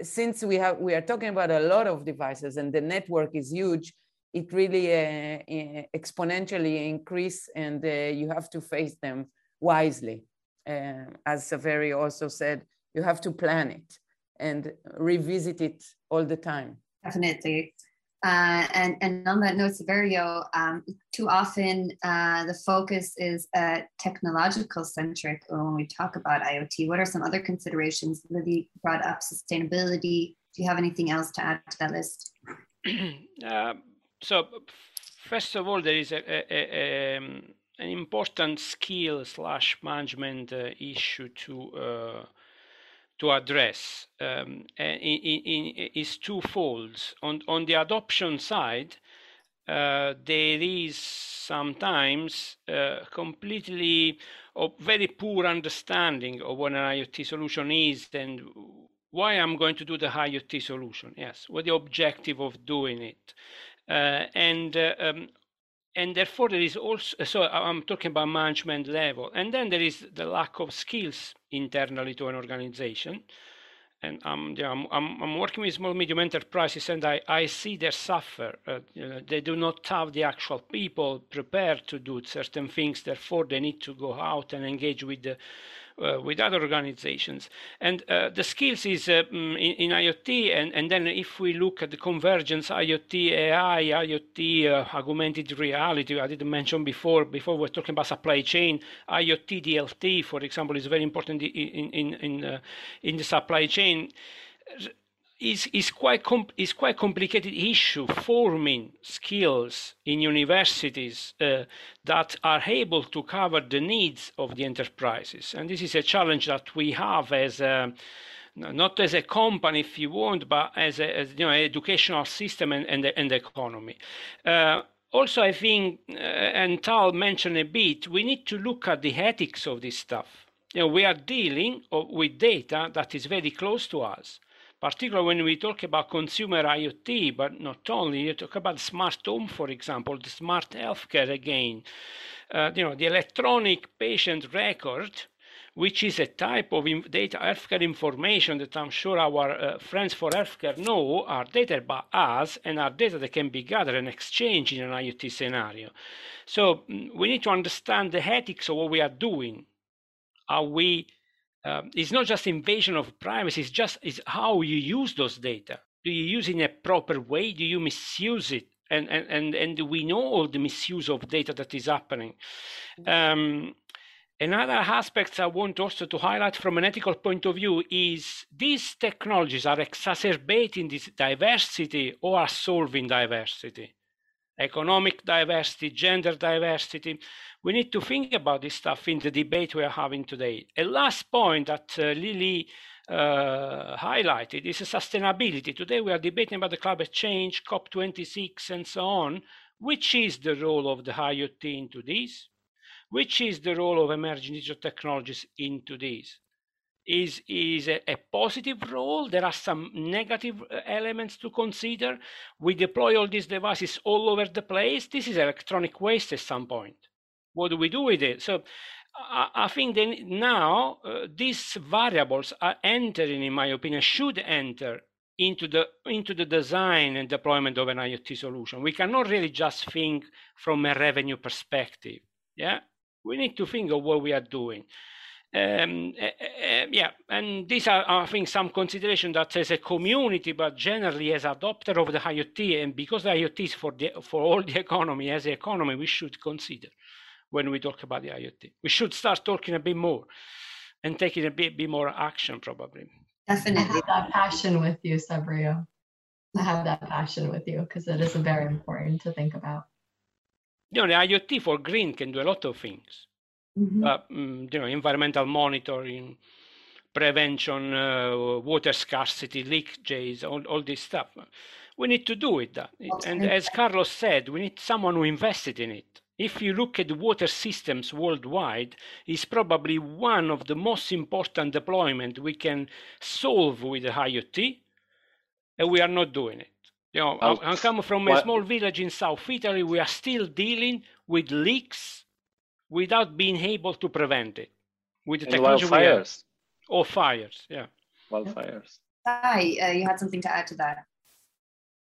since we have we are talking about a lot of devices and the network is huge, it really uh, exponentially increase and uh, you have to face them wisely. Um, as Saverio also said, you have to plan it and revisit it all the time. Definitely. Uh, and, and on that note, Saverio, um, too often uh, the focus is uh, technological centric when we talk about IoT. What are some other considerations? Lily brought up sustainability. Do you have anything else to add to that list? Uh, so, first of all, there is a, a, a, um, an important skill slash management uh, issue to uh, to address um, in, in, is twofold. On, on the adoption side, uh, there is sometimes uh, completely or very poor understanding of what an IoT solution is and why I'm going to do the IoT solution. Yes, what the objective of doing it. Uh, and uh, um, and therefore there is also so i'm talking about management level and then there is the lack of skills internally to an organization and yeah, I'm, I'm, I'm, working with small medium enterprises and I, I see they suffer. Uh, you know, they do not have the actual people prepared to do certain things. Therefore, they need to go out and engage with the uh, with other organizations. And uh, the skills is uh, mm, in, in, IoT, and, and then if we look at the convergence, IoT, AI, IoT, uh, augmented reality, I didn't mention before, before we're talking about supply chain, IoT DLT, for example, is very important in, in, in, uh, in the supply chain is, is, quite is quite complicated issue forming skills in universities uh, that are able to cover the needs of the enterprises. And this is a challenge that we have as a, not as a company, if you want, but as a as, you know, educational system and, and, the, and economy. Uh, also, I think, uh, and Tal mentioned a bit, we need to look at the ethics of this stuff. You know, we are dealing with data that is very close to us particularly when we talk about consumer IoT, but not only, you talk about smart home, for example, the smart healthcare again. Uh, you know, the electronic patient record, which is a type of data healthcare information that I'm sure our uh, friends for healthcare know are data by us and are data that can be gathered and exchanged in an IoT scenario. So mm, we need to understand the ethics of what we are doing. Are we um, it's not just invasion of privacy, it's just it's how you use those data. Do you use it in a proper way? Do you misuse it? And, and, and, and we know all the misuse of data that is happening. Mm-hmm. Um, Another aspect I want also to highlight from an ethical point of view is these technologies are exacerbating this diversity or are solving diversity. Economic diversity, gender diversity. We need to think about this stuff in the debate we are having today. A last point that uh, Lily uh, highlighted is sustainability. Today we are debating about the climate change, COP26, and so on. Which is the role of the IoT into this? which is the role of emerging digital technologies into this? Is, is a, a positive role? There are some negative uh, elements to consider. We deploy all these devices all over the place. This is electronic waste at some point. What do we do with it? So I, I think that now uh, these variables are entering, in my opinion, should enter into the into the design and deployment of an IoT solution. We cannot really just think from a revenue perspective. Yeah, we need to think of what we are doing. Um, uh, yeah, and these are, I think, some consideration that as a community, but generally as adopter of the IoT, and because the IoT is for the for all the economy, as the economy, we should consider when we talk about the IoT. We should start talking a bit more and taking a bit, bit more action, probably. Definitely. I have that passion with you, Saverio. I have that passion with you because it is very important to think about you know, the IoT for green can do a lot of things. Mm-hmm. Uh, you know, environmental monitoring, prevention, uh, water scarcity, leakages, all, all this stuff. We need to do it. That. And as Carlos said, we need someone who invested in it. If you look at water systems worldwide, it's probably one of the most important deployment we can solve with IoT, and we are not doing it. You know, oh, I, come from a small village in South Italy. We are still dealing with leaks without being able to prevent it with the technology wildfires. or fires. Yeah, wildfires. Sai, uh, you had something to add to that.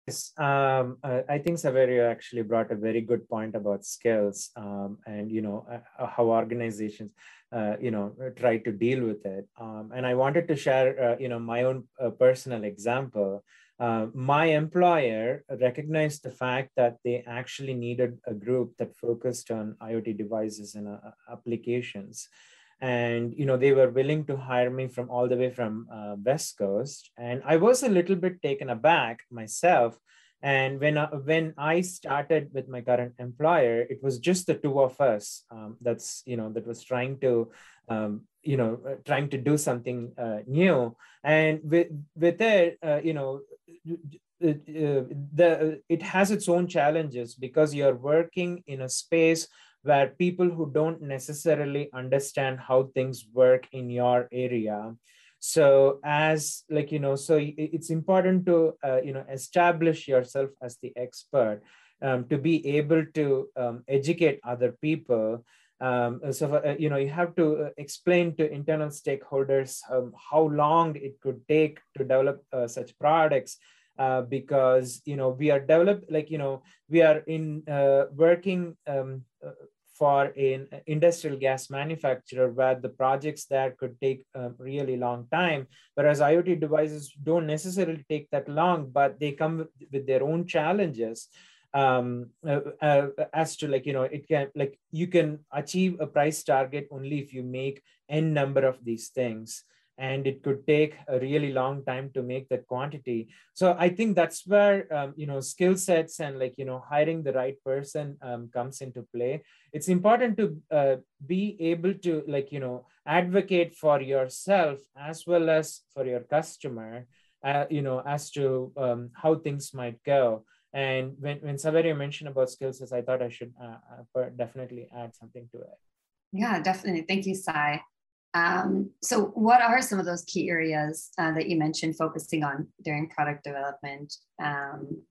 Yes, um, uh, I think Saverio actually brought a very good point about skills um, and you know uh, uh how organizations uh, you know try to deal with it. Um, and I wanted to share uh, you know my own personal example. Uh, my employer recognized the fact that they actually needed a group that focused on IoT devices and uh, applications. And you know they were willing to hire me from all the way from uh, West Coast, and I was a little bit taken aback myself. And when I, when I started with my current employer, it was just the two of us. Um, that's you know that was trying to um, you know uh, trying to do something uh, new and with with it uh, you know uh, the it has its own challenges because you're working in a space where people who don't necessarily understand how things work in your area. So as like you know so it's important to uh, you know establish yourself as the expert um, to be able to um, educate other people um, so uh, you know you have to uh, explain to internal stakeholders um, how long it could take to develop uh, such products uh, because you know we are developed like you know we are in uh, working um, uh, for an industrial gas manufacturer where the projects there could take a really long time. Whereas iot devices don't necessarily take that long but they come with their own challenges um, uh, uh, as to like you know it can like you can achieve a price target only if you make n number of these things. And it could take a really long time to make that quantity. So i think that's where um, you know skill sets and like you know hiring the right person um, comes into play. It's important to uh, be able to like you know advocate for yourself as well as for your customer uh, you know as to um, how things might go and when, when Saverio mentioned about skill sets, I thought I should uh, uh, definitely add something to it. Yeah, definitely. Thank you, Sai. Um, so what are some of those key areas uh, that you mentioned focusing on during product development? Um,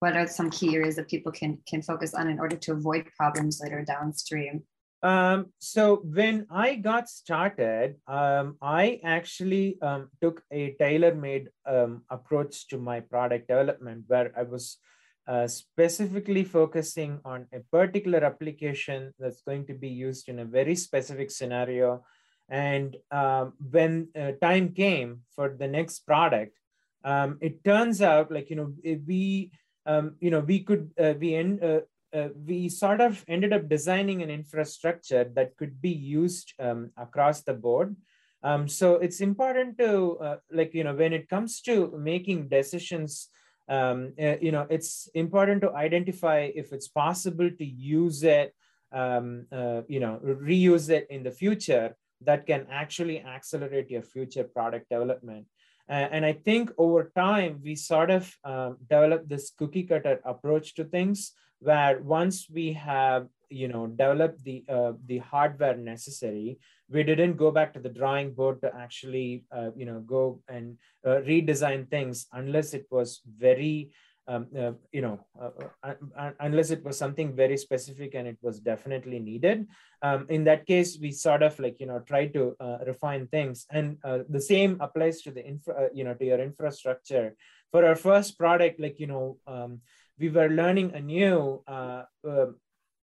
what are some key areas that people can, can focus on in order to avoid problems later downstream? Um, so when I got started, um, I actually um, took a tailor-made um, approach to my product development where I was uh, specifically focusing on a particular application that's going to be used in a very specific scenario. And um, when uh, time came for the next product, um, it turns out like, you know, we, um, you know, we could, uh, we end, uh, uh, we sort of ended up designing an infrastructure that could be used um, across the board. Um, so it's important to, uh, like, you know, when it comes to making decisions, um, uh, you know, it's important to identify if it's possible to use it, um, uh, you know, reuse it in the future that can actually accelerate your future product development. And I think over time, we sort of um, developed this cookie cutter approach to things where once we have, you know, developed the, uh, the hardware necessary, we didn't go back to the drawing board to actually, uh, you know, go and uh, redesign things unless it was very um, uh, you know, uh, uh, unless it was something very specific and it was definitely needed. Um, in that case, we sort of like, you know, try to refine things. And the same applies to the infra, you know, to your infrastructure. For our first product, like, you know, um, we were learning anew um,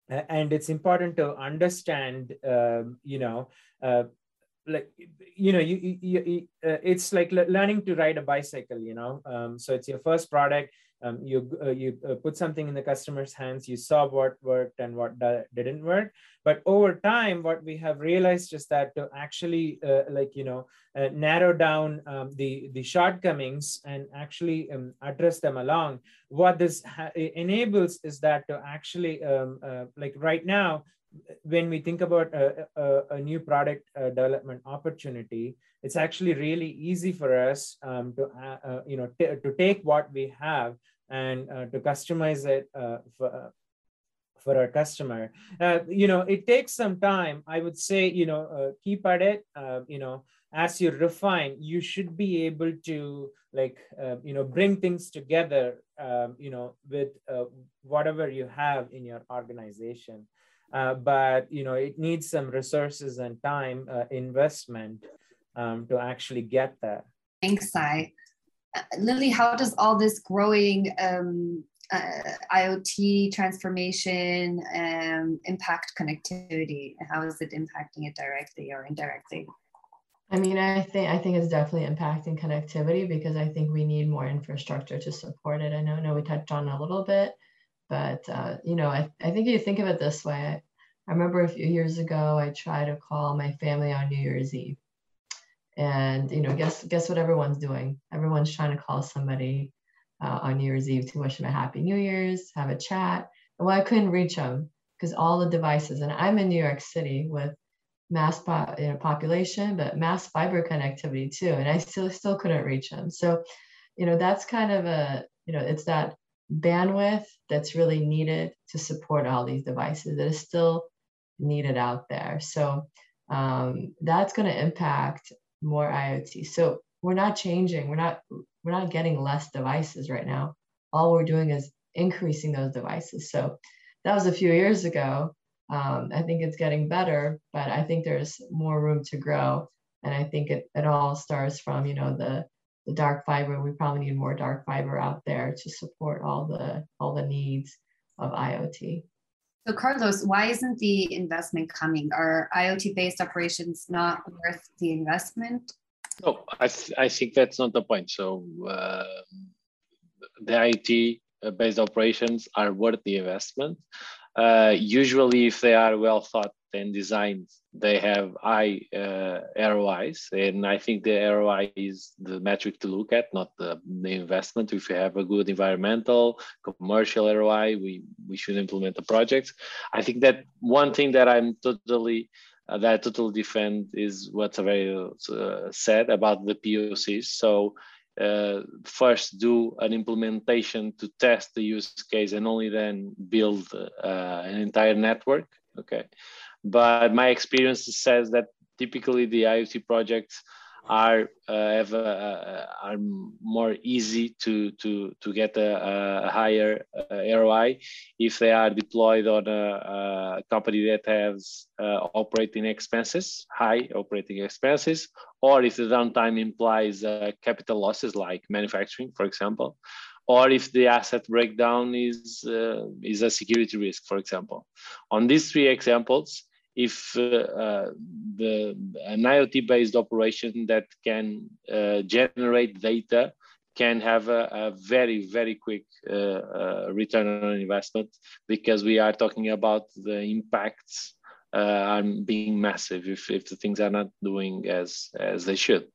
and it's important to understand, um, you know, like you know you, you, you uh, it's like learning to ride a bicycle you know? Um, so it's your first product um, you uh, you uh, put something in the customer's hands you saw what worked and what didn't work. But over time what we have realized is that to actually uh, like you know uh, narrow down um, the the shortcomings and actually um, address them along what this enables is that to actually um, uh, like right now when we think about a, a, a new product uh, development opportunity, it's actually really easy for us um, to, uh, you know, to take what we have and uh, to customize it uh, for, uh, for our customer. Uh, you know, it takes some time. I would say, you know, uh, keep at it. Uh, you know, as you refine, you should be able to like, you know, bring things together. Um, you know, with whatever you have in your organization. But you know, it needs some resources and time investment um, to actually get there. Thanks, Sai. Lily, how does all this growing um, uh, IoT transformation um, impact connectivity? How is it impacting it directly or indirectly? I mean, I think I think it's definitely impacting connectivity because I think we need more infrastructure to support it. I know, I know we touched on a little bit, but uh, you know, I, I think you think of it this way. I, I remember a few years ago, I tried to call my family on New Year's Eve, and you know guess guess what everyone's doing? Everyone's trying to call somebody uh, on new year's eve to wish them a happy new year's have a chat. And well i couldn't reach them because all the devices and i'm in new york city with mass po- you know, population but mass fiber connectivity too and i still still couldn't reach them so you know that's kind of a you know it's that bandwidth that's really needed to support all these devices that is still needed out there so um, that's going to impact more IoT. So we're not changing. We're not we're not getting less devices right now. All we're doing is increasing those devices. So that was a few years ago. Um, I think it's getting better, but I think there's more room to grow. And I think it, it all starts from you know the the dark fiber. We probably need more dark fiber out there to support all the all the needs of IoT. So Carlos, why isn't the investment coming? Are IoT-based operations not worth the investment? No, I, th I think that's not the point. So uh, the IoT-based operations are worth the investment. Uh, usually, if they are well thought and designed, they have high uh, ROIs. And I think the ROI is the metric to look at, not the, the investment. If you have a good environmental, commercial ROI, we, we should implement the projects. I think that one thing that I'm totally uh, that I totally defend is what Saverio uh, said about the POCs. So uh, first do an implementation to test the use case and only then build uh, an entire network. Okay. But my experience says that typically the IoT projects are uh, have a, are more easy to to to get a, a higher uh, ROI if they are deployed on a, a company that has uh, operating expenses, high operating expenses, or if the downtime implies uh, capital losses like manufacturing, for example, or if the asset breakdown is uh, is a security risk, for example. On these three examples, if uh, uh, the an IoT-based operation that can uh, generate data can have a, a very, very quick return on investment because we are talking about the impacts are being massive if, if the things are not doing as, as they should.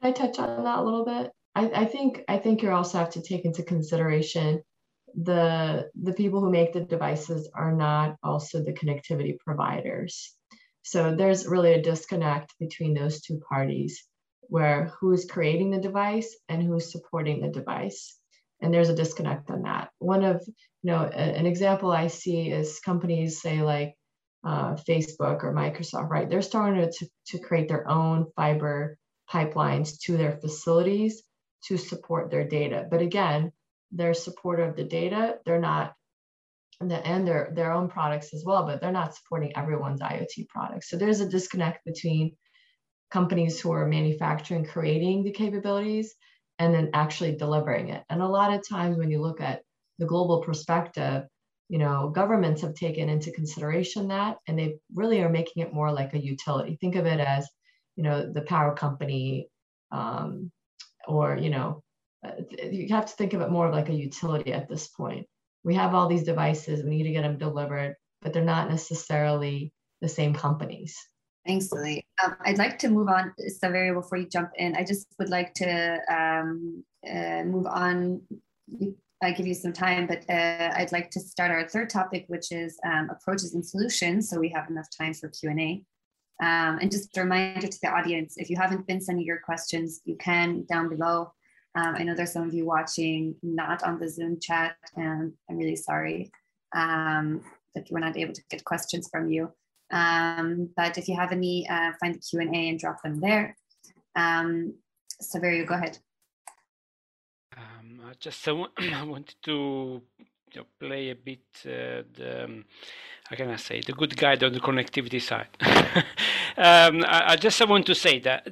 Can I touch on that a little bit? I, I think I think you also have to take into consideration the the people who make the devices are not also the connectivity providers. So there's really a disconnect between those two parties where who's creating the device and who's supporting the device. And there's a disconnect on that. One of, you know, an example I see is companies say like uh, Facebook or Microsoft, right? They're starting to, to create their own fiber pipelines to their facilities to support their data. But again, they're supportive of the data. They're not and their their own products as well, but they're not supporting everyone's IoT products. So there's a disconnect between companies who are manufacturing, creating the capabilities, and then actually delivering it. And a lot of times when you look at the global perspective, you know, governments have taken into consideration that and they really are making it more like a utility. Think of it as, you know, the power company um, or, you know, you have to think of it more like a utility at this point. We have all these devices, we need to get them delivered, but they're not necessarily the same companies. Thanks, Lily. Um, I'd like to move on, Saverio, before you jump in. I just would like to um, uh, move on. I give you some time, but uh, I'd like to start our third topic, which is um, approaches and solutions. So we have enough time for Q&A. Um, and just a reminder to the audience, if you haven't been sending your questions, you can down below. Um, I know there's some of you watching not on the Zoom chat, and I'm really sorry um, that we're not able to get questions from you. Um, but if you have any, uh, find the Q&A and drop them there. Um, Saverio, go ahead. Um, I just I, wanted to you know, play a bit uh, the, um, how can I say, the good guide on the connectivity side. um, I, I, just I want to say that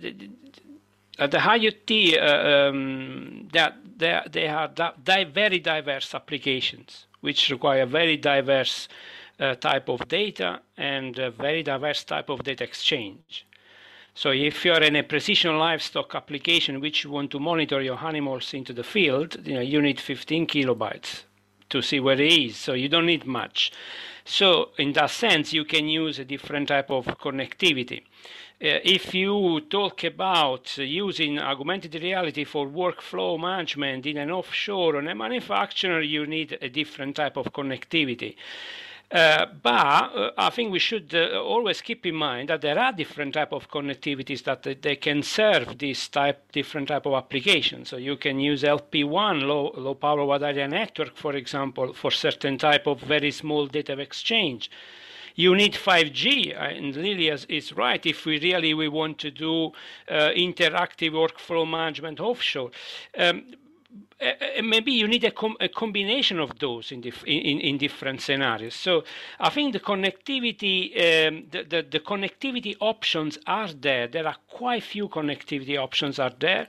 the, IoT, uh, um, that they, they are di very diverse applications, which require very diverse uh, type of data and very diverse type of data exchange. So if you're in a precision livestock application which you want to monitor your animals into the field, you know, you need 15 kilobytes to see where it is. So you don't need much. So in that sense, you can use a different type of connectivity. Uh, if you talk about using augmented reality for workflow management in an offshore on a manufacturer, you need a different type of connectivity. Uh, but uh, I think we should uh, always keep in mind that there are different type of connectivities that they can serve this type, different type of applications. So you can use LPWAN, low, low power wide area network, for example, for certain type of very small data exchange. You need 5G, and Lily is right. If we really we want to do uh, interactive workflow management offshore, um, uh, maybe you need a, com a, combination of those in, in, in, different scenarios. So I think the connectivity, um, the, the, the, connectivity options are there. There are quite few connectivity options are there,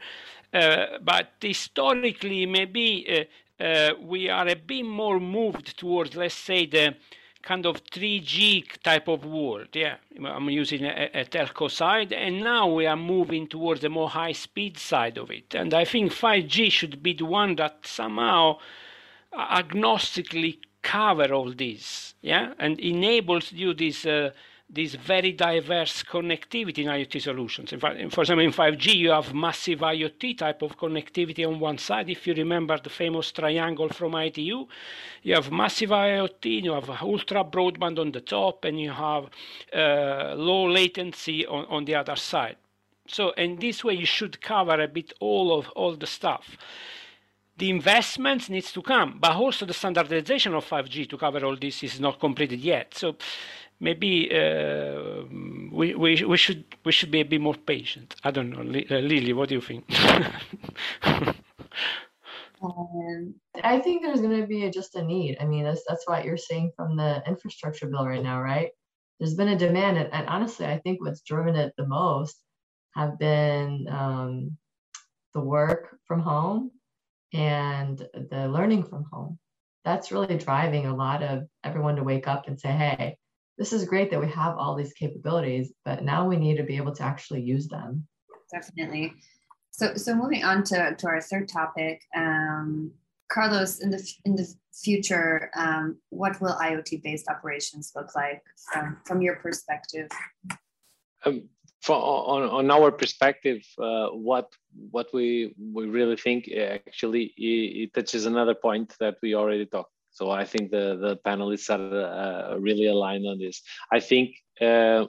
uh, but historically maybe uh, uh we are a bit more moved towards, let's say, the kind of 3G type of world. Yeah, I'm using a, a, telco side, and now we are moving towards a more high speed side of it. And I think 5G should be the one that somehow agnostically cover all this, yeah, and enables you this. Uh, this very diverse connectivity in IoT solutions. In fact, for example, in 5G, you have massive IoT type of connectivity on one side. If you remember the famous triangle from ITU, you have massive IoT, you have ultra broadband on the top, and you have uh, low latency on, on the other side. So, in this way, you should cover a bit all of all the stuff the investments needs to come, but also the standardization of 5G to cover all this is not completed yet. So maybe uh, we, we, we should we should be a bit more patient. I don't know, uh, Lily, what do you think? um, I think there's going to be just a need. I mean, that's that's what you're saying from the infrastructure bill right now, right? There's been a demand, and, and honestly, I think what's driven it the most have been um, the work from home and the learning from home. That's really driving a lot of everyone to wake up and say, "Hey, this is great that we have all these capabilities, but now we need to be able to actually use them. Definitely. So, so moving on to, to our third topic, um, Carlos, in the in the future, um, what will IoT-based operations look like from, from your perspective? Um, for, on, on our perspective, uh, what what we we really think uh, actually it, it, touches another point that we already talked. So I think the the panelists are uh, really aligned on this. I think uh,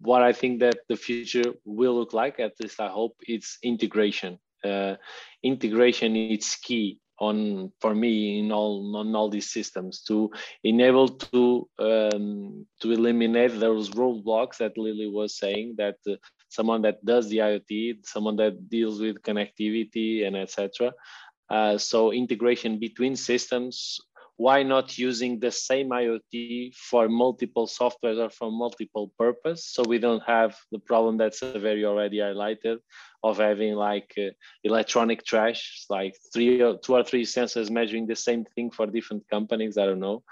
what I think that the future will look like, at least I hope, it's integration. Uh, integration is key on for me in all on all these systems to enable to um, to eliminate those roadblocks that Lily was saying that uh, someone that does the IoT, someone that deals with connectivity and etc. Uh, so integration between systems why not using the same IoT for multiple softwares or for multiple purpose? So we don't have the problem that Saverio already highlighted of having like uh, electronic trash, like three or two or three sensors measuring the same thing for different companies. I don't know.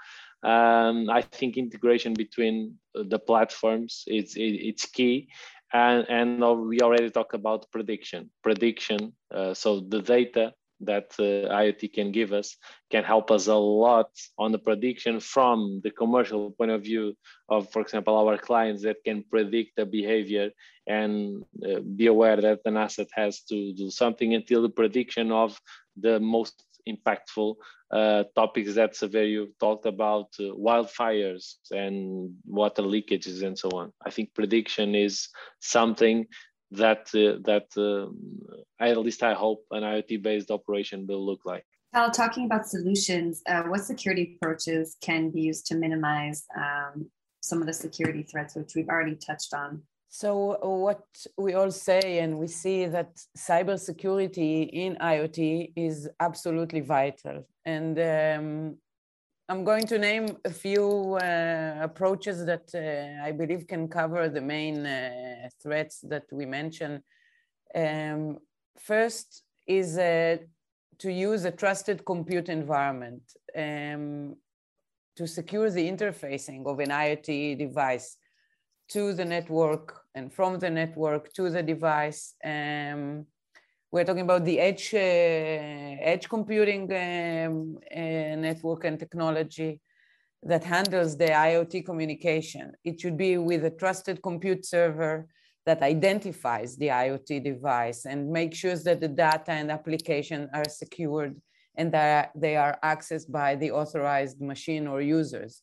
Um, I think integration between the platforms it's it, it's key, and and we already talked about prediction. Prediction. Uh, so the data that uh, IoT can give us can help us a lot on the prediction from the commercial point of view of, for example, our clients that can predict the behavior and uh, be aware that an asset has to do something until the prediction of the most impactful uh, topics that Saverio talked about, uh, wildfires and water leakages and so on. I think prediction is something that uh, that um, at least I hope an IoT based operation will look like. Tal, talking about solutions, uh, what security approaches can be used to minimize um, some of the security threats, which we've already touched on? So what we all say, and we see that cybersecurity in IoT is absolutely vital. And um, I'm going to name a few uh, approaches that uh, I believe can cover the main uh, threats that we mentioned. Um, first is uh, to use a trusted compute environment um, to secure the interfacing of an IoT device to the network and from the network to the device. Um, we're talking about the edge, uh, edge computing um, uh, network and technology that handles the IoT communication. It should be with a trusted compute server that identifies the IoT device and makes sure that the data and application are secured and that they are accessed by the authorized machine or users.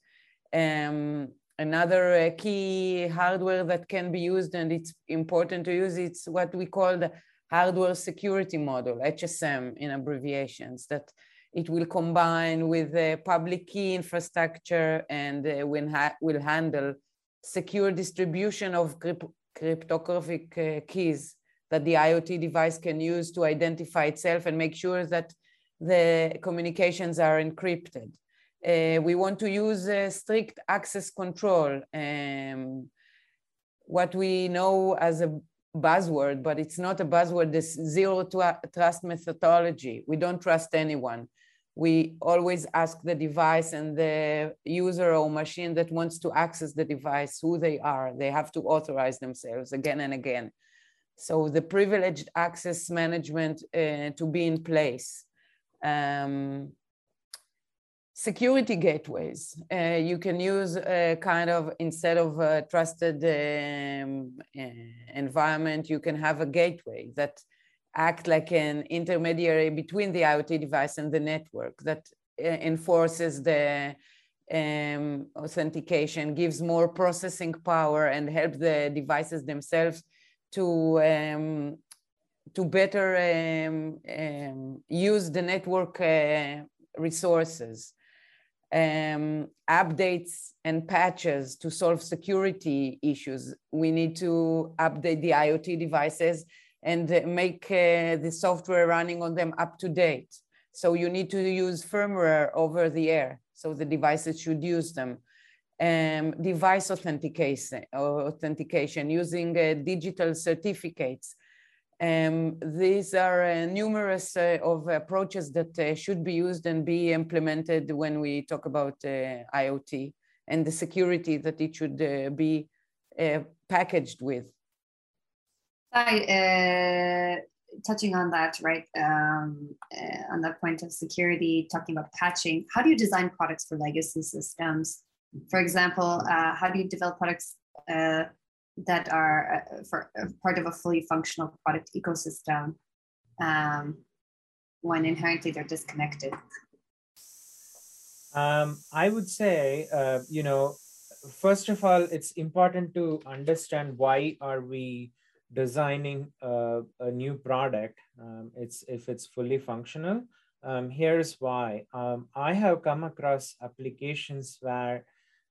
Um, another uh, key hardware that can be used and it's important to use, it's what we call the hardware security module, HSM in abbreviations, that it will combine with the public key infrastructure and uh, will, ha will handle secure distribution of crypt cryptographic uh, keys that the IoT device can use to identify itself and make sure that the communications are encrypted. Uh, we want to use uh, strict access control. Um, what we know as a buzzword, but it's not a buzzword, this zero trust methodology. We don't trust anyone. We always ask the device and the user or machine that wants to access the device who they are. They have to authorize themselves again and again. So the privileged access management uh, to be in place. Um, security gateways. Uh, you can use a kind of, instead of a trusted um, uh, environment, you can have a gateway that act like an intermediary between the IoT device and the network that uh, enforces the um, authentication, gives more processing power and help the devices themselves to um, to better um, um, use the network uh, resources um, updates and patches to solve security issues. We need to update the IoT devices and make uh, the software running on them up to date. So you need to use firmware over the air. So the devices should use them. Um, device authentication, authentication using uh, digital certificates um, these are uh, numerous uh, of approaches that uh, should be used and be implemented when we talk about uh, IoT and the security that it should uh, be uh, packaged with. Hi, touching on that, right, um, on that point of security, talking about patching, how do you design products for legacy systems? For example, how do you develop products that are uh, for uh, part of a fully functional product ecosystem um, when inherently they're disconnected? Um, I would say, uh, you know, first of all, it's important to understand why are we designing a, a new product. Um, it's if it's fully functional. Um, here's why. Um, I have come across applications where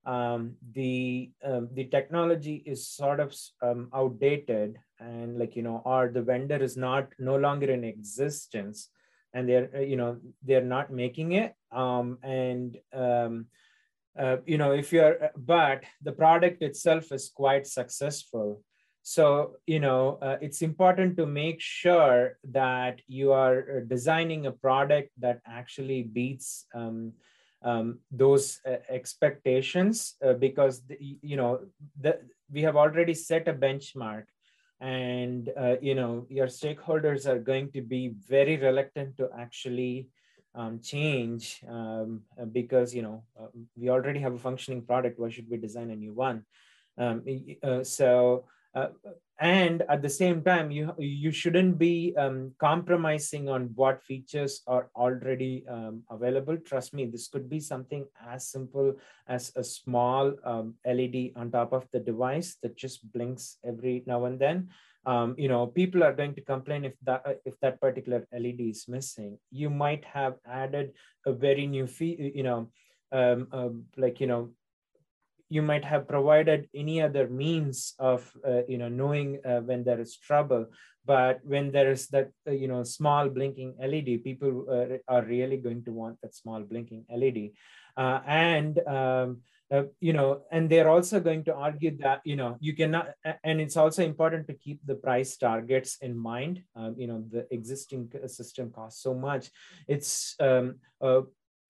um, the um, the technology is sort of um, outdated and like you know or the vendor is not no longer in existence and they're uh, you know they're not making it. Um, and um, uh, you know if you're uh, but the product itself is quite successful. So you know uh, it's important to make sure that you are uh, designing a product that actually beats um, um, those uh, expectations uh, because the, you know the, we have already set a benchmark and uh, you know your stakeholders are going to be very reluctant to actually um, change um, because you know uh, we already have a functioning product. Why should we design a new one? Um, uh, so uh, and at the same time you you shouldn't be um, compromising on what features are already um, available. Trust me this could be something as simple as a small um, led on top of the device that just blinks every now and then. Um, you know people are going to complain if that if that particular led is missing. You might have added a very new fee you know um, uh, like you know you might have provided any other means of uh, you know knowing uh, when there is trouble. But when there is that uh, you know small blinking led people uh, are really going to want that small blinking led uh, and um, uh, you know and they're also going to argue that you know you cannot and it's also important to keep the price targets in mind. Um, you know the existing system costs so much. It's um,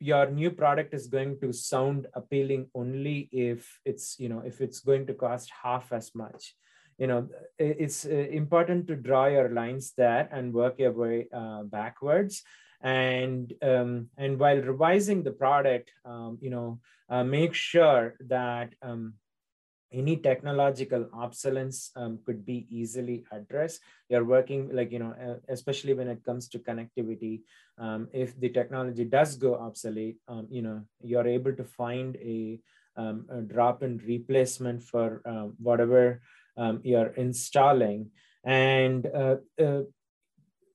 your new product is going to sound appealing only if it's you know if it's going to cost half as much. You know it's uh, important to draw your lines there and work your way uh, backwards. And um, and while revising the product um, you know uh, make sure that um, any technological obsolescence um, could be easily addressed. You're working like you know uh, especially when it comes to connectivity um, if the technology does go obsolete um, you know you're able to find a, um, a drop in replacement for um, whatever um, you're installing. And uh, uh,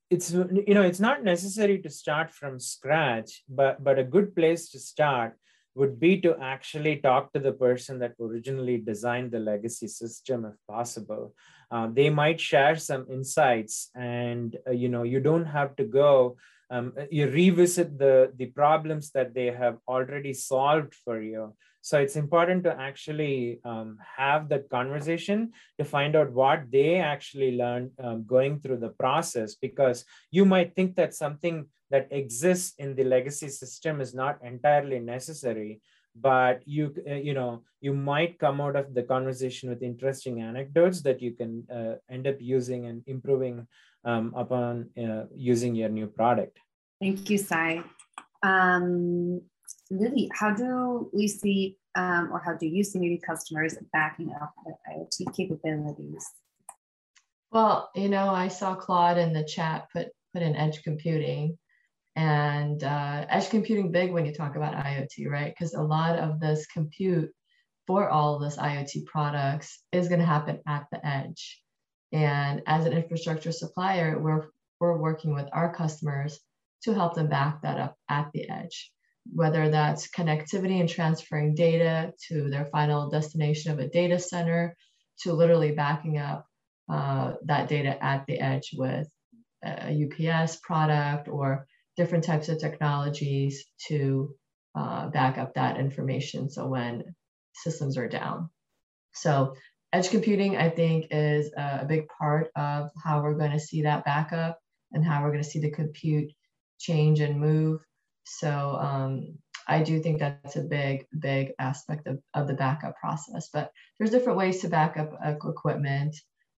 it's you know it's not necessary to start from scratch but but a good place to start would be to actually talk to the person that originally designed the legacy system if possible. Uh, they might share some insights and uh, you know you don't have to go um, you revisit the the problems that they have already solved for you. So it's important to actually um, have that conversation to find out what they actually learned um, going through the process because you might think that something that exists in the legacy system is not entirely necessary but you uh, you know you might come out of the conversation with interesting anecdotes that you can uh, end up using and improving um, upon uh, using your new product. Thank you sai. Um, lily how do we see um, or how do you see maybe customers backing up their iot capabilities? Well you know i saw claude in the chat put put in edge computing and uh, edge computing big when you talk about IoT, right? Because a lot of this compute for all of this IoT products is going to happen at the edge. And as an infrastructure supplier, we're we're working with our customers to help them back that up at the edge, whether that's connectivity and transferring data to their final destination of a data center, to literally backing up uh, that data at the edge with a UPS product or different types of technologies to uh, back up that information. So when systems are down. So edge computing, I think, is a big part of how we're going to see that backup and how we're going to see the compute change and move. So um, I do think that's a big, big aspect of, of the backup process. But there's different ways to back up equipment.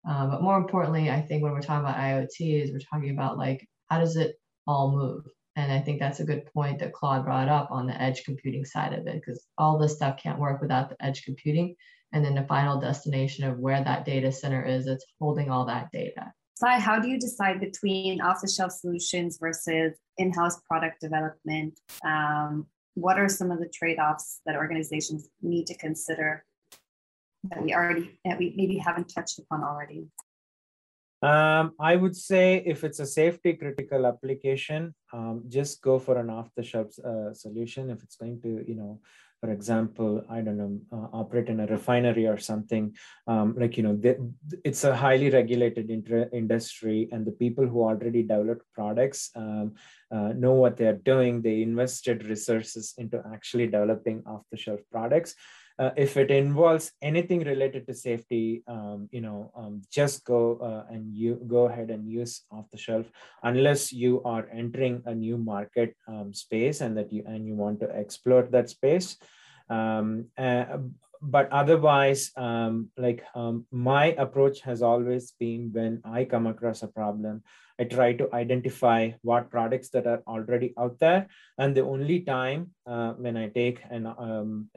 Uh, but more importantly, I think when we're talking about IoT, is we're talking about like how does it all move? And I think that's a good point that Claude brought up on the edge computing side of it, because all this stuff can't work without the edge computing. And then the final destination of where that data center is, it's holding all that data. Sai, how do you decide between off-the-shelf solutions versus in-house product development? Um, what are some of the trade-offs that organizations need to consider that we already that we maybe haven't touched upon already? Um, I would say if it's a safety critical application, um, just go for an off-the-shelf uh, solution. If it's going to, you know, for example, I don't know, uh, operate in a refinery or something, um, like, you know, it's a highly regulated industry and the people who already developed products um, uh, know what they're doing. They invested resources into actually developing off-the-shelf products uh, if it involves anything related to safety, um, you know, um, just go uh, and you go ahead and use off the shelf, unless you are entering a new market um, space and that you and you want to explore that space. Um, uh, but otherwise, um, like um, my approach has always been when I come across a problem, I try to identify what products that are already out there. And the only time uh, when I take an, um,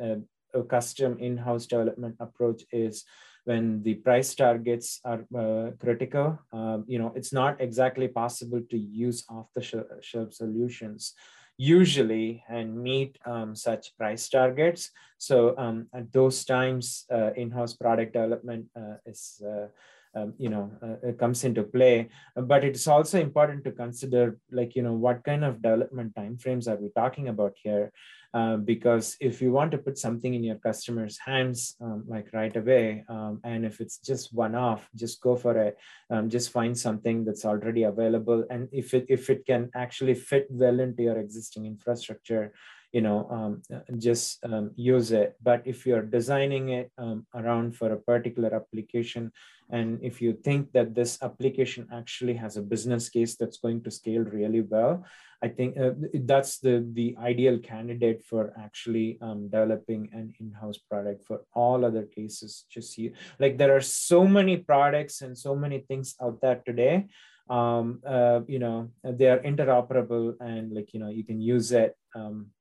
a custom in-house development approach is when the price targets are uh, critical. Um, you know, it's not exactly possible to use off-the-shelf solutions usually and meet um, such price targets. So um, at those times, uh, in-house product development uh, is uh, um, you know uh, comes into play. But it's also important to consider like you know what kind of development timeframes are we talking about here? Uh, because if you want to put something in your customer's hands um, like right away um, and if it's just one off just go for it. Um, just find something that's already available. And if it if it can actually fit well into your existing infrastructure you know um, just um, use it. But if you're designing it um, around for a particular application and if you think that this application actually has a business case that's going to scale really well i think uh, that's the the ideal candidate for actually um, developing an in-house product for all other cases just you. Like there are so many products and so many things out there today um, uh, you know they are interoperable and like you know you can use it um, uh, uh,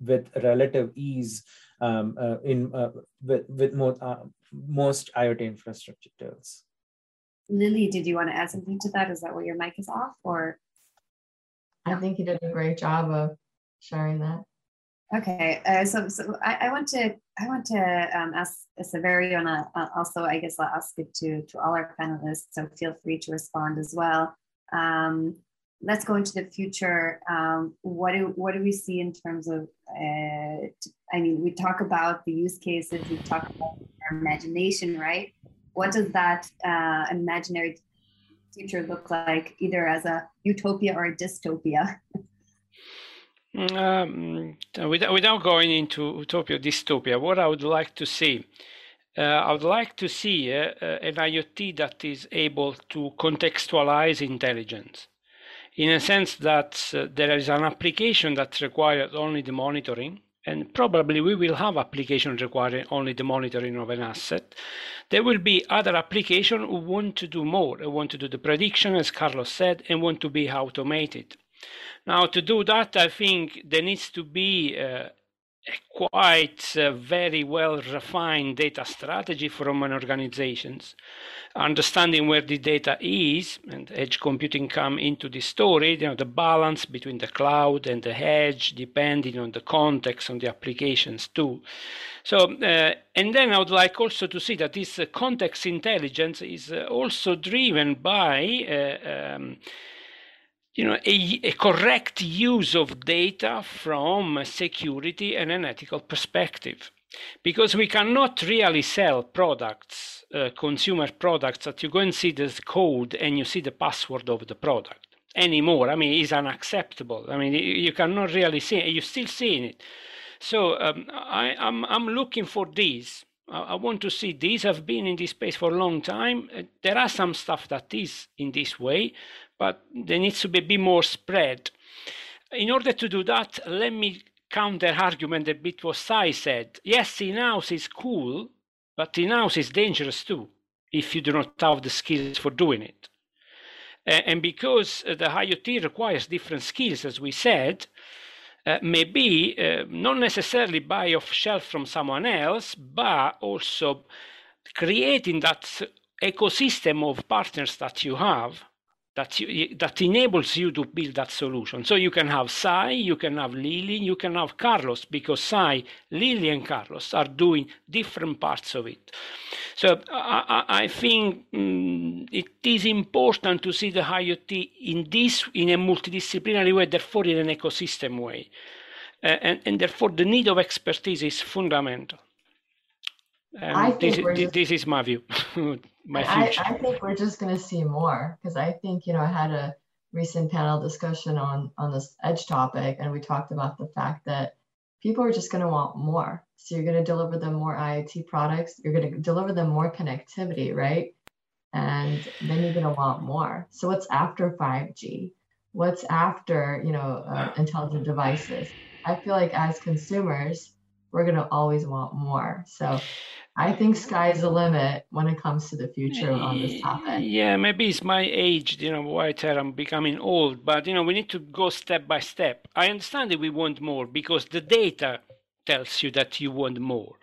with relative ease um, uh, in with, with more, most IoT infrastructure tools. Lily, did you want to add something to that? Is that where your mic is off or? I think you did a great job of sharing that. Okay, uh, so so I, I, want to I want to um, ask Saverio, uh, also I guess I'll ask it to to all our panelists. So feel free to respond as well. Um, let's go into the future. Um, what do what do we see in terms of? Uh, I mean, we talk about the use cases. We talk about our imagination, right? What does that uh, imaginary future look like, either as a utopia or a dystopia? um, without, without going into utopia dystopia, what I would like to see. Uh, I would like to see uh, uh an IoT that is able to contextualize intelligence in a sense that uh, there is an application that requires only the monitoring and probably we will have applications requiring only the monitoring of an asset. There will be other applications who want to do more, who want to do the prediction, as Carlos said, and want to be automated. Now, to do that, I think there needs to be uh, quite a very well refined data strategy from an organizations. Understanding where the data is and edge computing come into the story you know the balance between the cloud and the edge depending on the context on the applications too. So uh, and then i would like also to see that this uh, context intelligence is uh, also driven by uh, um, you know, a, a, correct use of data from a security and an ethical perspective. Because we cannot really sell products, uh, consumer products, that you go and see the code and you see the password of the product anymore. I mean, it's unacceptable. I mean, you, cannot really see it. You're still seeing it. So um, I, am I'm, I'm looking for these. I, I want to see these have been in this space for a long time. Uh, there are some stuff that is in this way, but there needs to be, be more spread. In order to do that, let me counter argument a bit what Sai said. Yes, in-house is cool, but in-house is dangerous too. if you do not have the skills for doing it. And because the IoT requires different skills, as we said, uh, maybe uh, not necessarily buy off shelf from someone else, but also creating that ecosystem of partners that you have that you, that enables you to build that solution. So you can have Sai, you can have Lily, you can have Carlos, because Sai, Lily, and Carlos are doing different parts of it. So I, I think um, it is important to see the IoT in this in a multidisciplinary way, therefore in an ecosystem way, uh, and, and therefore the need of expertise is fundamental. I think this, just, this is my view. my future. I, I think we're just going to see more because I think you know I had a recent panel discussion on on this edge topic, and we talked about the fact that people are just going to want more. So you're going to deliver them more IoT products. You're going to deliver them more connectivity, right? And then you're going to want more. So what's after 5G? What's after you know uh, intelligent devices? I feel like as consumers, we're going to always want more. So I think sky's the limit when it comes to the future on this topic. Yeah, maybe it's my age, you know, white I'm becoming old, but you know, we need to go step by step. I understand that we want more because the data tells you that you want more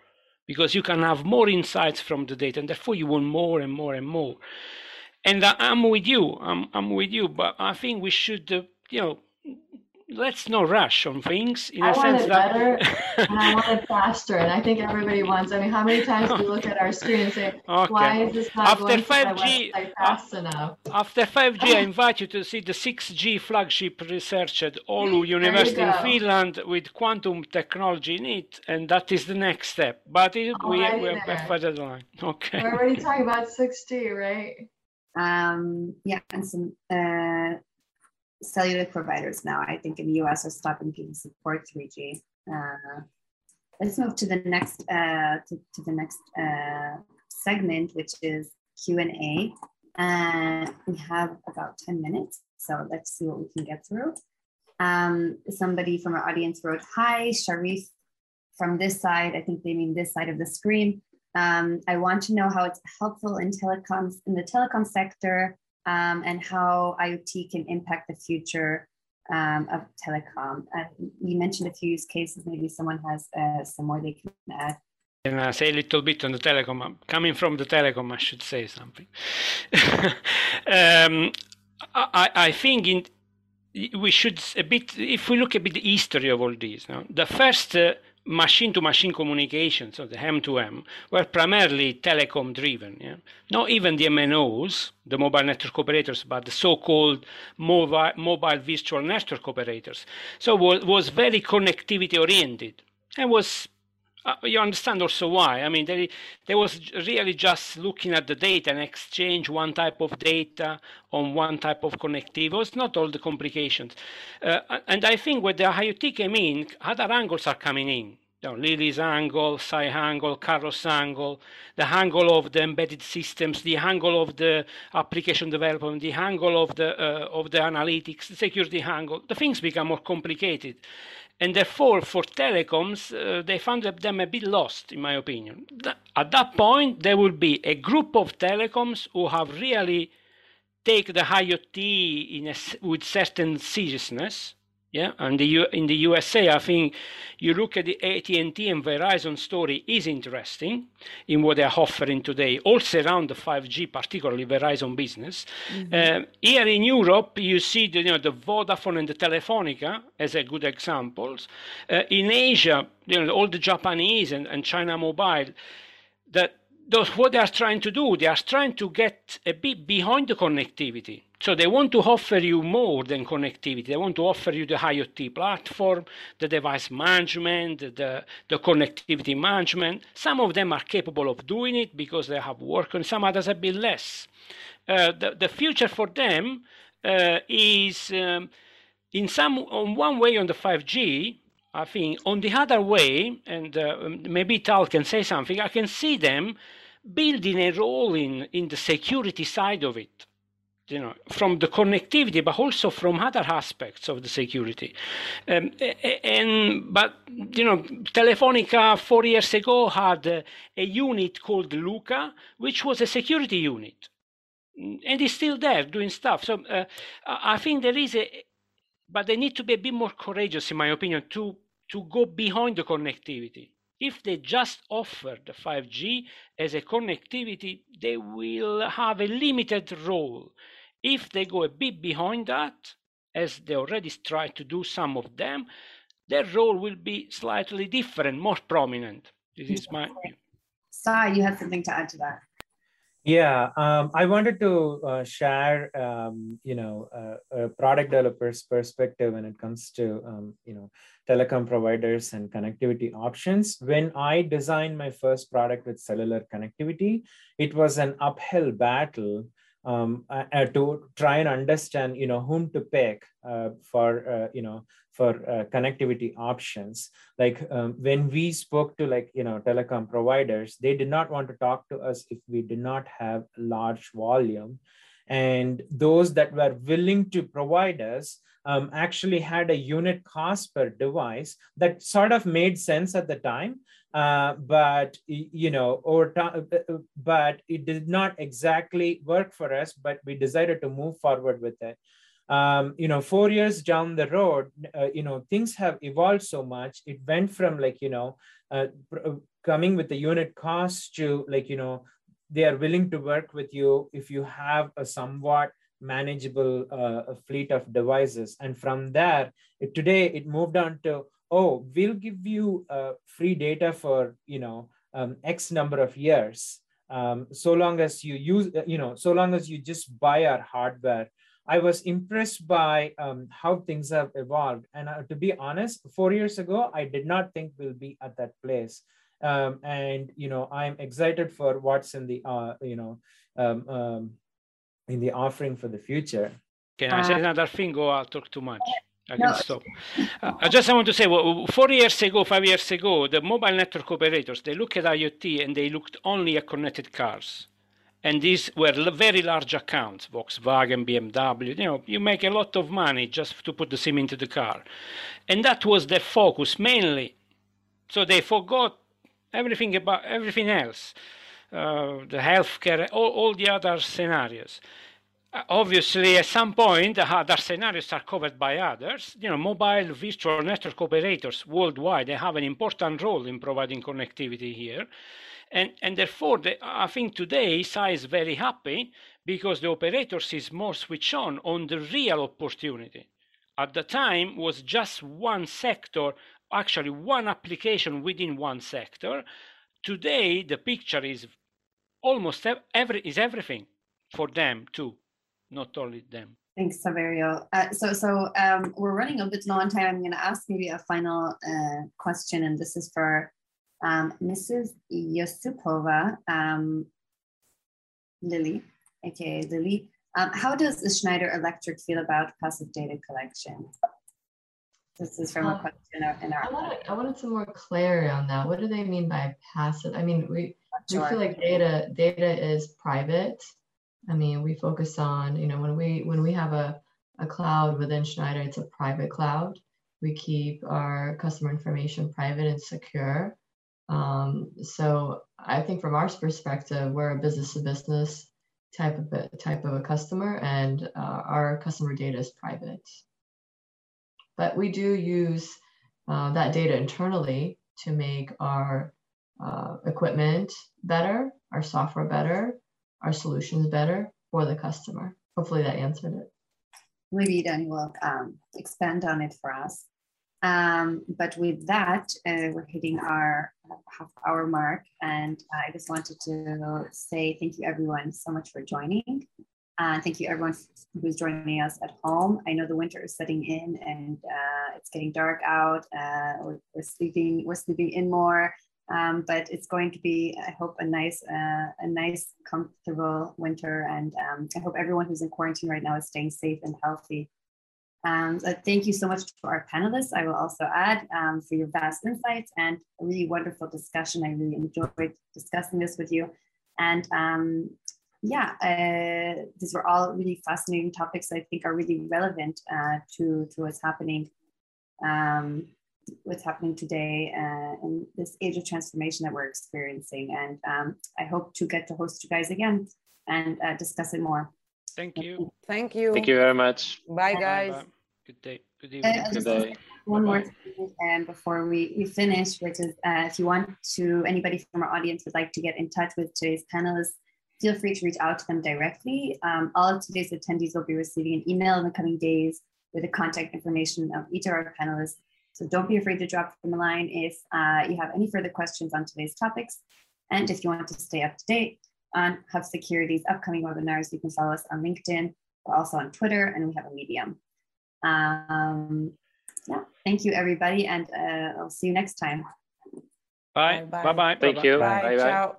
because you can have more insights from the data and therefore you want more and more and more. And I'm with you, I'm, I'm with you, but I think we should, uh, you know, let's not rush on things in I a sense that better and I want it faster. And I think everybody wants. I mean, how many times do you look at our screen and say, okay. "Why is this not after going 5G, fast enough?" After 5G, I invite you to see the 6G flagship research at Oulu University in Finland with quantum technology in it, and that is the next step. But it, we, we're further line. Okay. We're already talking about 6G, right? Um, yeah, and some. Uh, cellular providers now, I think in the US are stopping to support 3G. Uh, let's move to the next uh, to, to, the next uh, segment, which is Q&A. And we have about 10 minutes, so let's see what we can get through. Um, somebody from our audience wrote, hi, Sharif, from this side, I think they mean this side of the screen. Um, I want to know how it's helpful in telecoms in the telecom sector um, and how IoT can impact the future um, of telecom. Uh, you mentioned a few use cases. Maybe someone has uh, some more they can add. And I say a little bit on the telecom. Coming from the telecom, I should say something. um, I, I, think in, we should a bit, if we look a bit the history of all these, no? the first uh, machine-to-machine communications, so the M2M, were primarily telecom-driven. Yeah? Not even the MNOs, the mobile network operators, but the so-called mobile, mobile virtual network operators. So was, was very connectivity-oriented and was uh, you understand also why. I mean, they, they was really just looking at the data and exchange one type of data on one type of connectivity. It was not all the complications. Uh, and I think when the IoT came in, other angles are coming in. You know, Lily's angle, Sai angle, Carlos angle, the angle of the embedded systems, the angle of the application development, the angle of the uh, of the analytics, the security angle. The things become more complicated. And therefore, for telecoms, uh, they found them a bit lost, in my opinion. At that point, there will be a group of telecoms who have really take the IoT a, with certain seriousness, yeah, and the U, in the USA, I think you look at the AT&T and Verizon story is interesting in what they're offering today, also around the 5G, particularly Verizon business. Mm-hmm. Uh, here in Europe, you see the, you know, the Vodafone and the Telefonica as a good examples. Uh, in Asia, you know, all the Japanese and, and China Mobile, that those, what they are trying to do, they are trying to get a bit behind the connectivity. So they want to offer you more than connectivity. They want to offer you the IoT platform, the device management, the, the connectivity management. Some of them are capable of doing it because they have work on some others a bit less. Uh, the, the future for them uh, is um, in some on one way on the 5G, I think on the other way, and uh, maybe Tal can say something, I can see them building a role in, in the security side of it. You know, from the connectivity, but also from other aspects of the security. Um, and but you know, Telefonica four years ago had a, a unit called Luca, which was a security unit, and it's still there doing stuff. So uh, I think there is a, but they need to be a bit more courageous, in my opinion, to to go behind the connectivity. If they just offer the 5G as a connectivity, they will have a limited role if they go a bit behind that, as they already try to do some of them, their role will be slightly different, more prominent. This is my view. Sai, you had something to add to that. Yeah, um, I wanted to uh, share, um, you know, uh, a product developer's perspective when it comes to, um, you know, telecom providers and connectivity options. When I designed my first product with cellular connectivity, it was an uphill battle um, uh, to try and understand, you know, whom to pick uh, for, uh, you know, for uh, connectivity options. Like um, when we spoke to like, you know, telecom providers, they did not want to talk to us if we did not have large volume. And those that were willing to provide us um, actually had a unit cost per device that sort of made sense at the time uh, but you know over time uh, uh, but it did not exactly work for us but we decided to move forward with it. Um, you know four years down the road uh, you know things have evolved so much. It went from like you know uh, uh coming with the unit cost to like you know they are willing to work with you if you have a somewhat manageable fleet of devices. And from there it, today it moved on to oh, we'll give you uh, free data for, you know, um, X number of years. Um, so long as you use, uh, you know, so long as you just buy our hardware. I was impressed by um, how things have evolved. And uh, to be honest, four years ago, I did not think we'll be at that place. Um, and, you know, I'm excited for what's in the, uh, you know, um, um, in the offering for the future. Can I say another thing or I'll talk too much? I can no. stop. Uh, I just want to say, well, four years ago, five years ago, the mobile network operators, they looked at IoT and they looked only at connected cars. And these were very large accounts, Volkswagen, BMW, you know, you make a lot of money just to put the SIM into the car. And that was the focus mainly. So they forgot everything about everything else, uh, the healthcare, all, all the other scenarios. Uh, obviously, at some point, the other scenarios are covered by others. You know, mobile virtual network operators worldwide, they have an important role in providing connectivity here. And, and therefore, the, I think today Sai is very happy because the operators is more switch on on the real opportunity. At the time was just one sector, actually one application within one sector. Today, the picture is almost every is everything for them too not only them. Thanks, Saverio. Uh, so, so um, we're running a bit low on time. I'm going to ask maybe a final uh, question, and this is for um, Mrs. Yusupova, um, Lily, aka Lily. Um, how does the Schneider Electric feel about passive data collection? This is from a um, question in our. I wanted, I wanted some more clarity on that. What do they mean by passive? I mean, we, sure. we feel like data data is private I mean, we focus on, you know, when we when we have a, a cloud within Schneider, it's a private cloud. We keep our customer information private and secure. Um, so I think from our perspective, we're a business to business type of a, type of a customer, and uh, our customer data is private. But we do use uh, that data internally to make our uh, equipment better, our software better, our solutions better for the customer. Hopefully that answered it. Maybe Danny will um, expand on it for us. Um, but with that, uh, we're hitting our half hour mark. And I just wanted to say thank you everyone so much for joining. Uh, thank you everyone who's joining us at home. I know the winter is setting in and uh, it's getting dark out. Uh, we're, we're, sleeping, we're sleeping in more. Um, but it's going to be, I hope, a nice, uh, a nice, comfortable winter. And um, I hope everyone who's in quarantine right now is staying safe and healthy. Um, so thank you so much to our panelists. I will also add um, for your vast insights and a really wonderful discussion. I really enjoyed discussing this with you. And um, yeah, uh, these were all really fascinating topics I think are really relevant uh, to, to what's happening, um, what's happening today uh, in this age of transformation that we're experiencing. And um, I hope to get to host you guys again and uh, discuss it more. Thank you. Thank you. Thank you very much. Bye, guys. Bye. Good day. Good evening. Uh, Good day. one more Bye-bye. thing um, before we, we finish, which is uh, if you want to, anybody from our audience would like to get in touch with today's panelists, feel free to reach out to them directly. Um, all of today's attendees will be receiving an email in the coming days with the contact information of each of our panelists. So don't be afraid to drop them a line if uh, you have any further questions on today's topics. And if you want to stay up to date on Hub Security's upcoming webinars, you can follow us on LinkedIn. We're also on Twitter and we have a Medium. Um, yeah, thank you everybody, and uh, I'll see you next time. Bye. Bye-bye. Bye bye. Thank you. Bye. Bye bye. Ciao.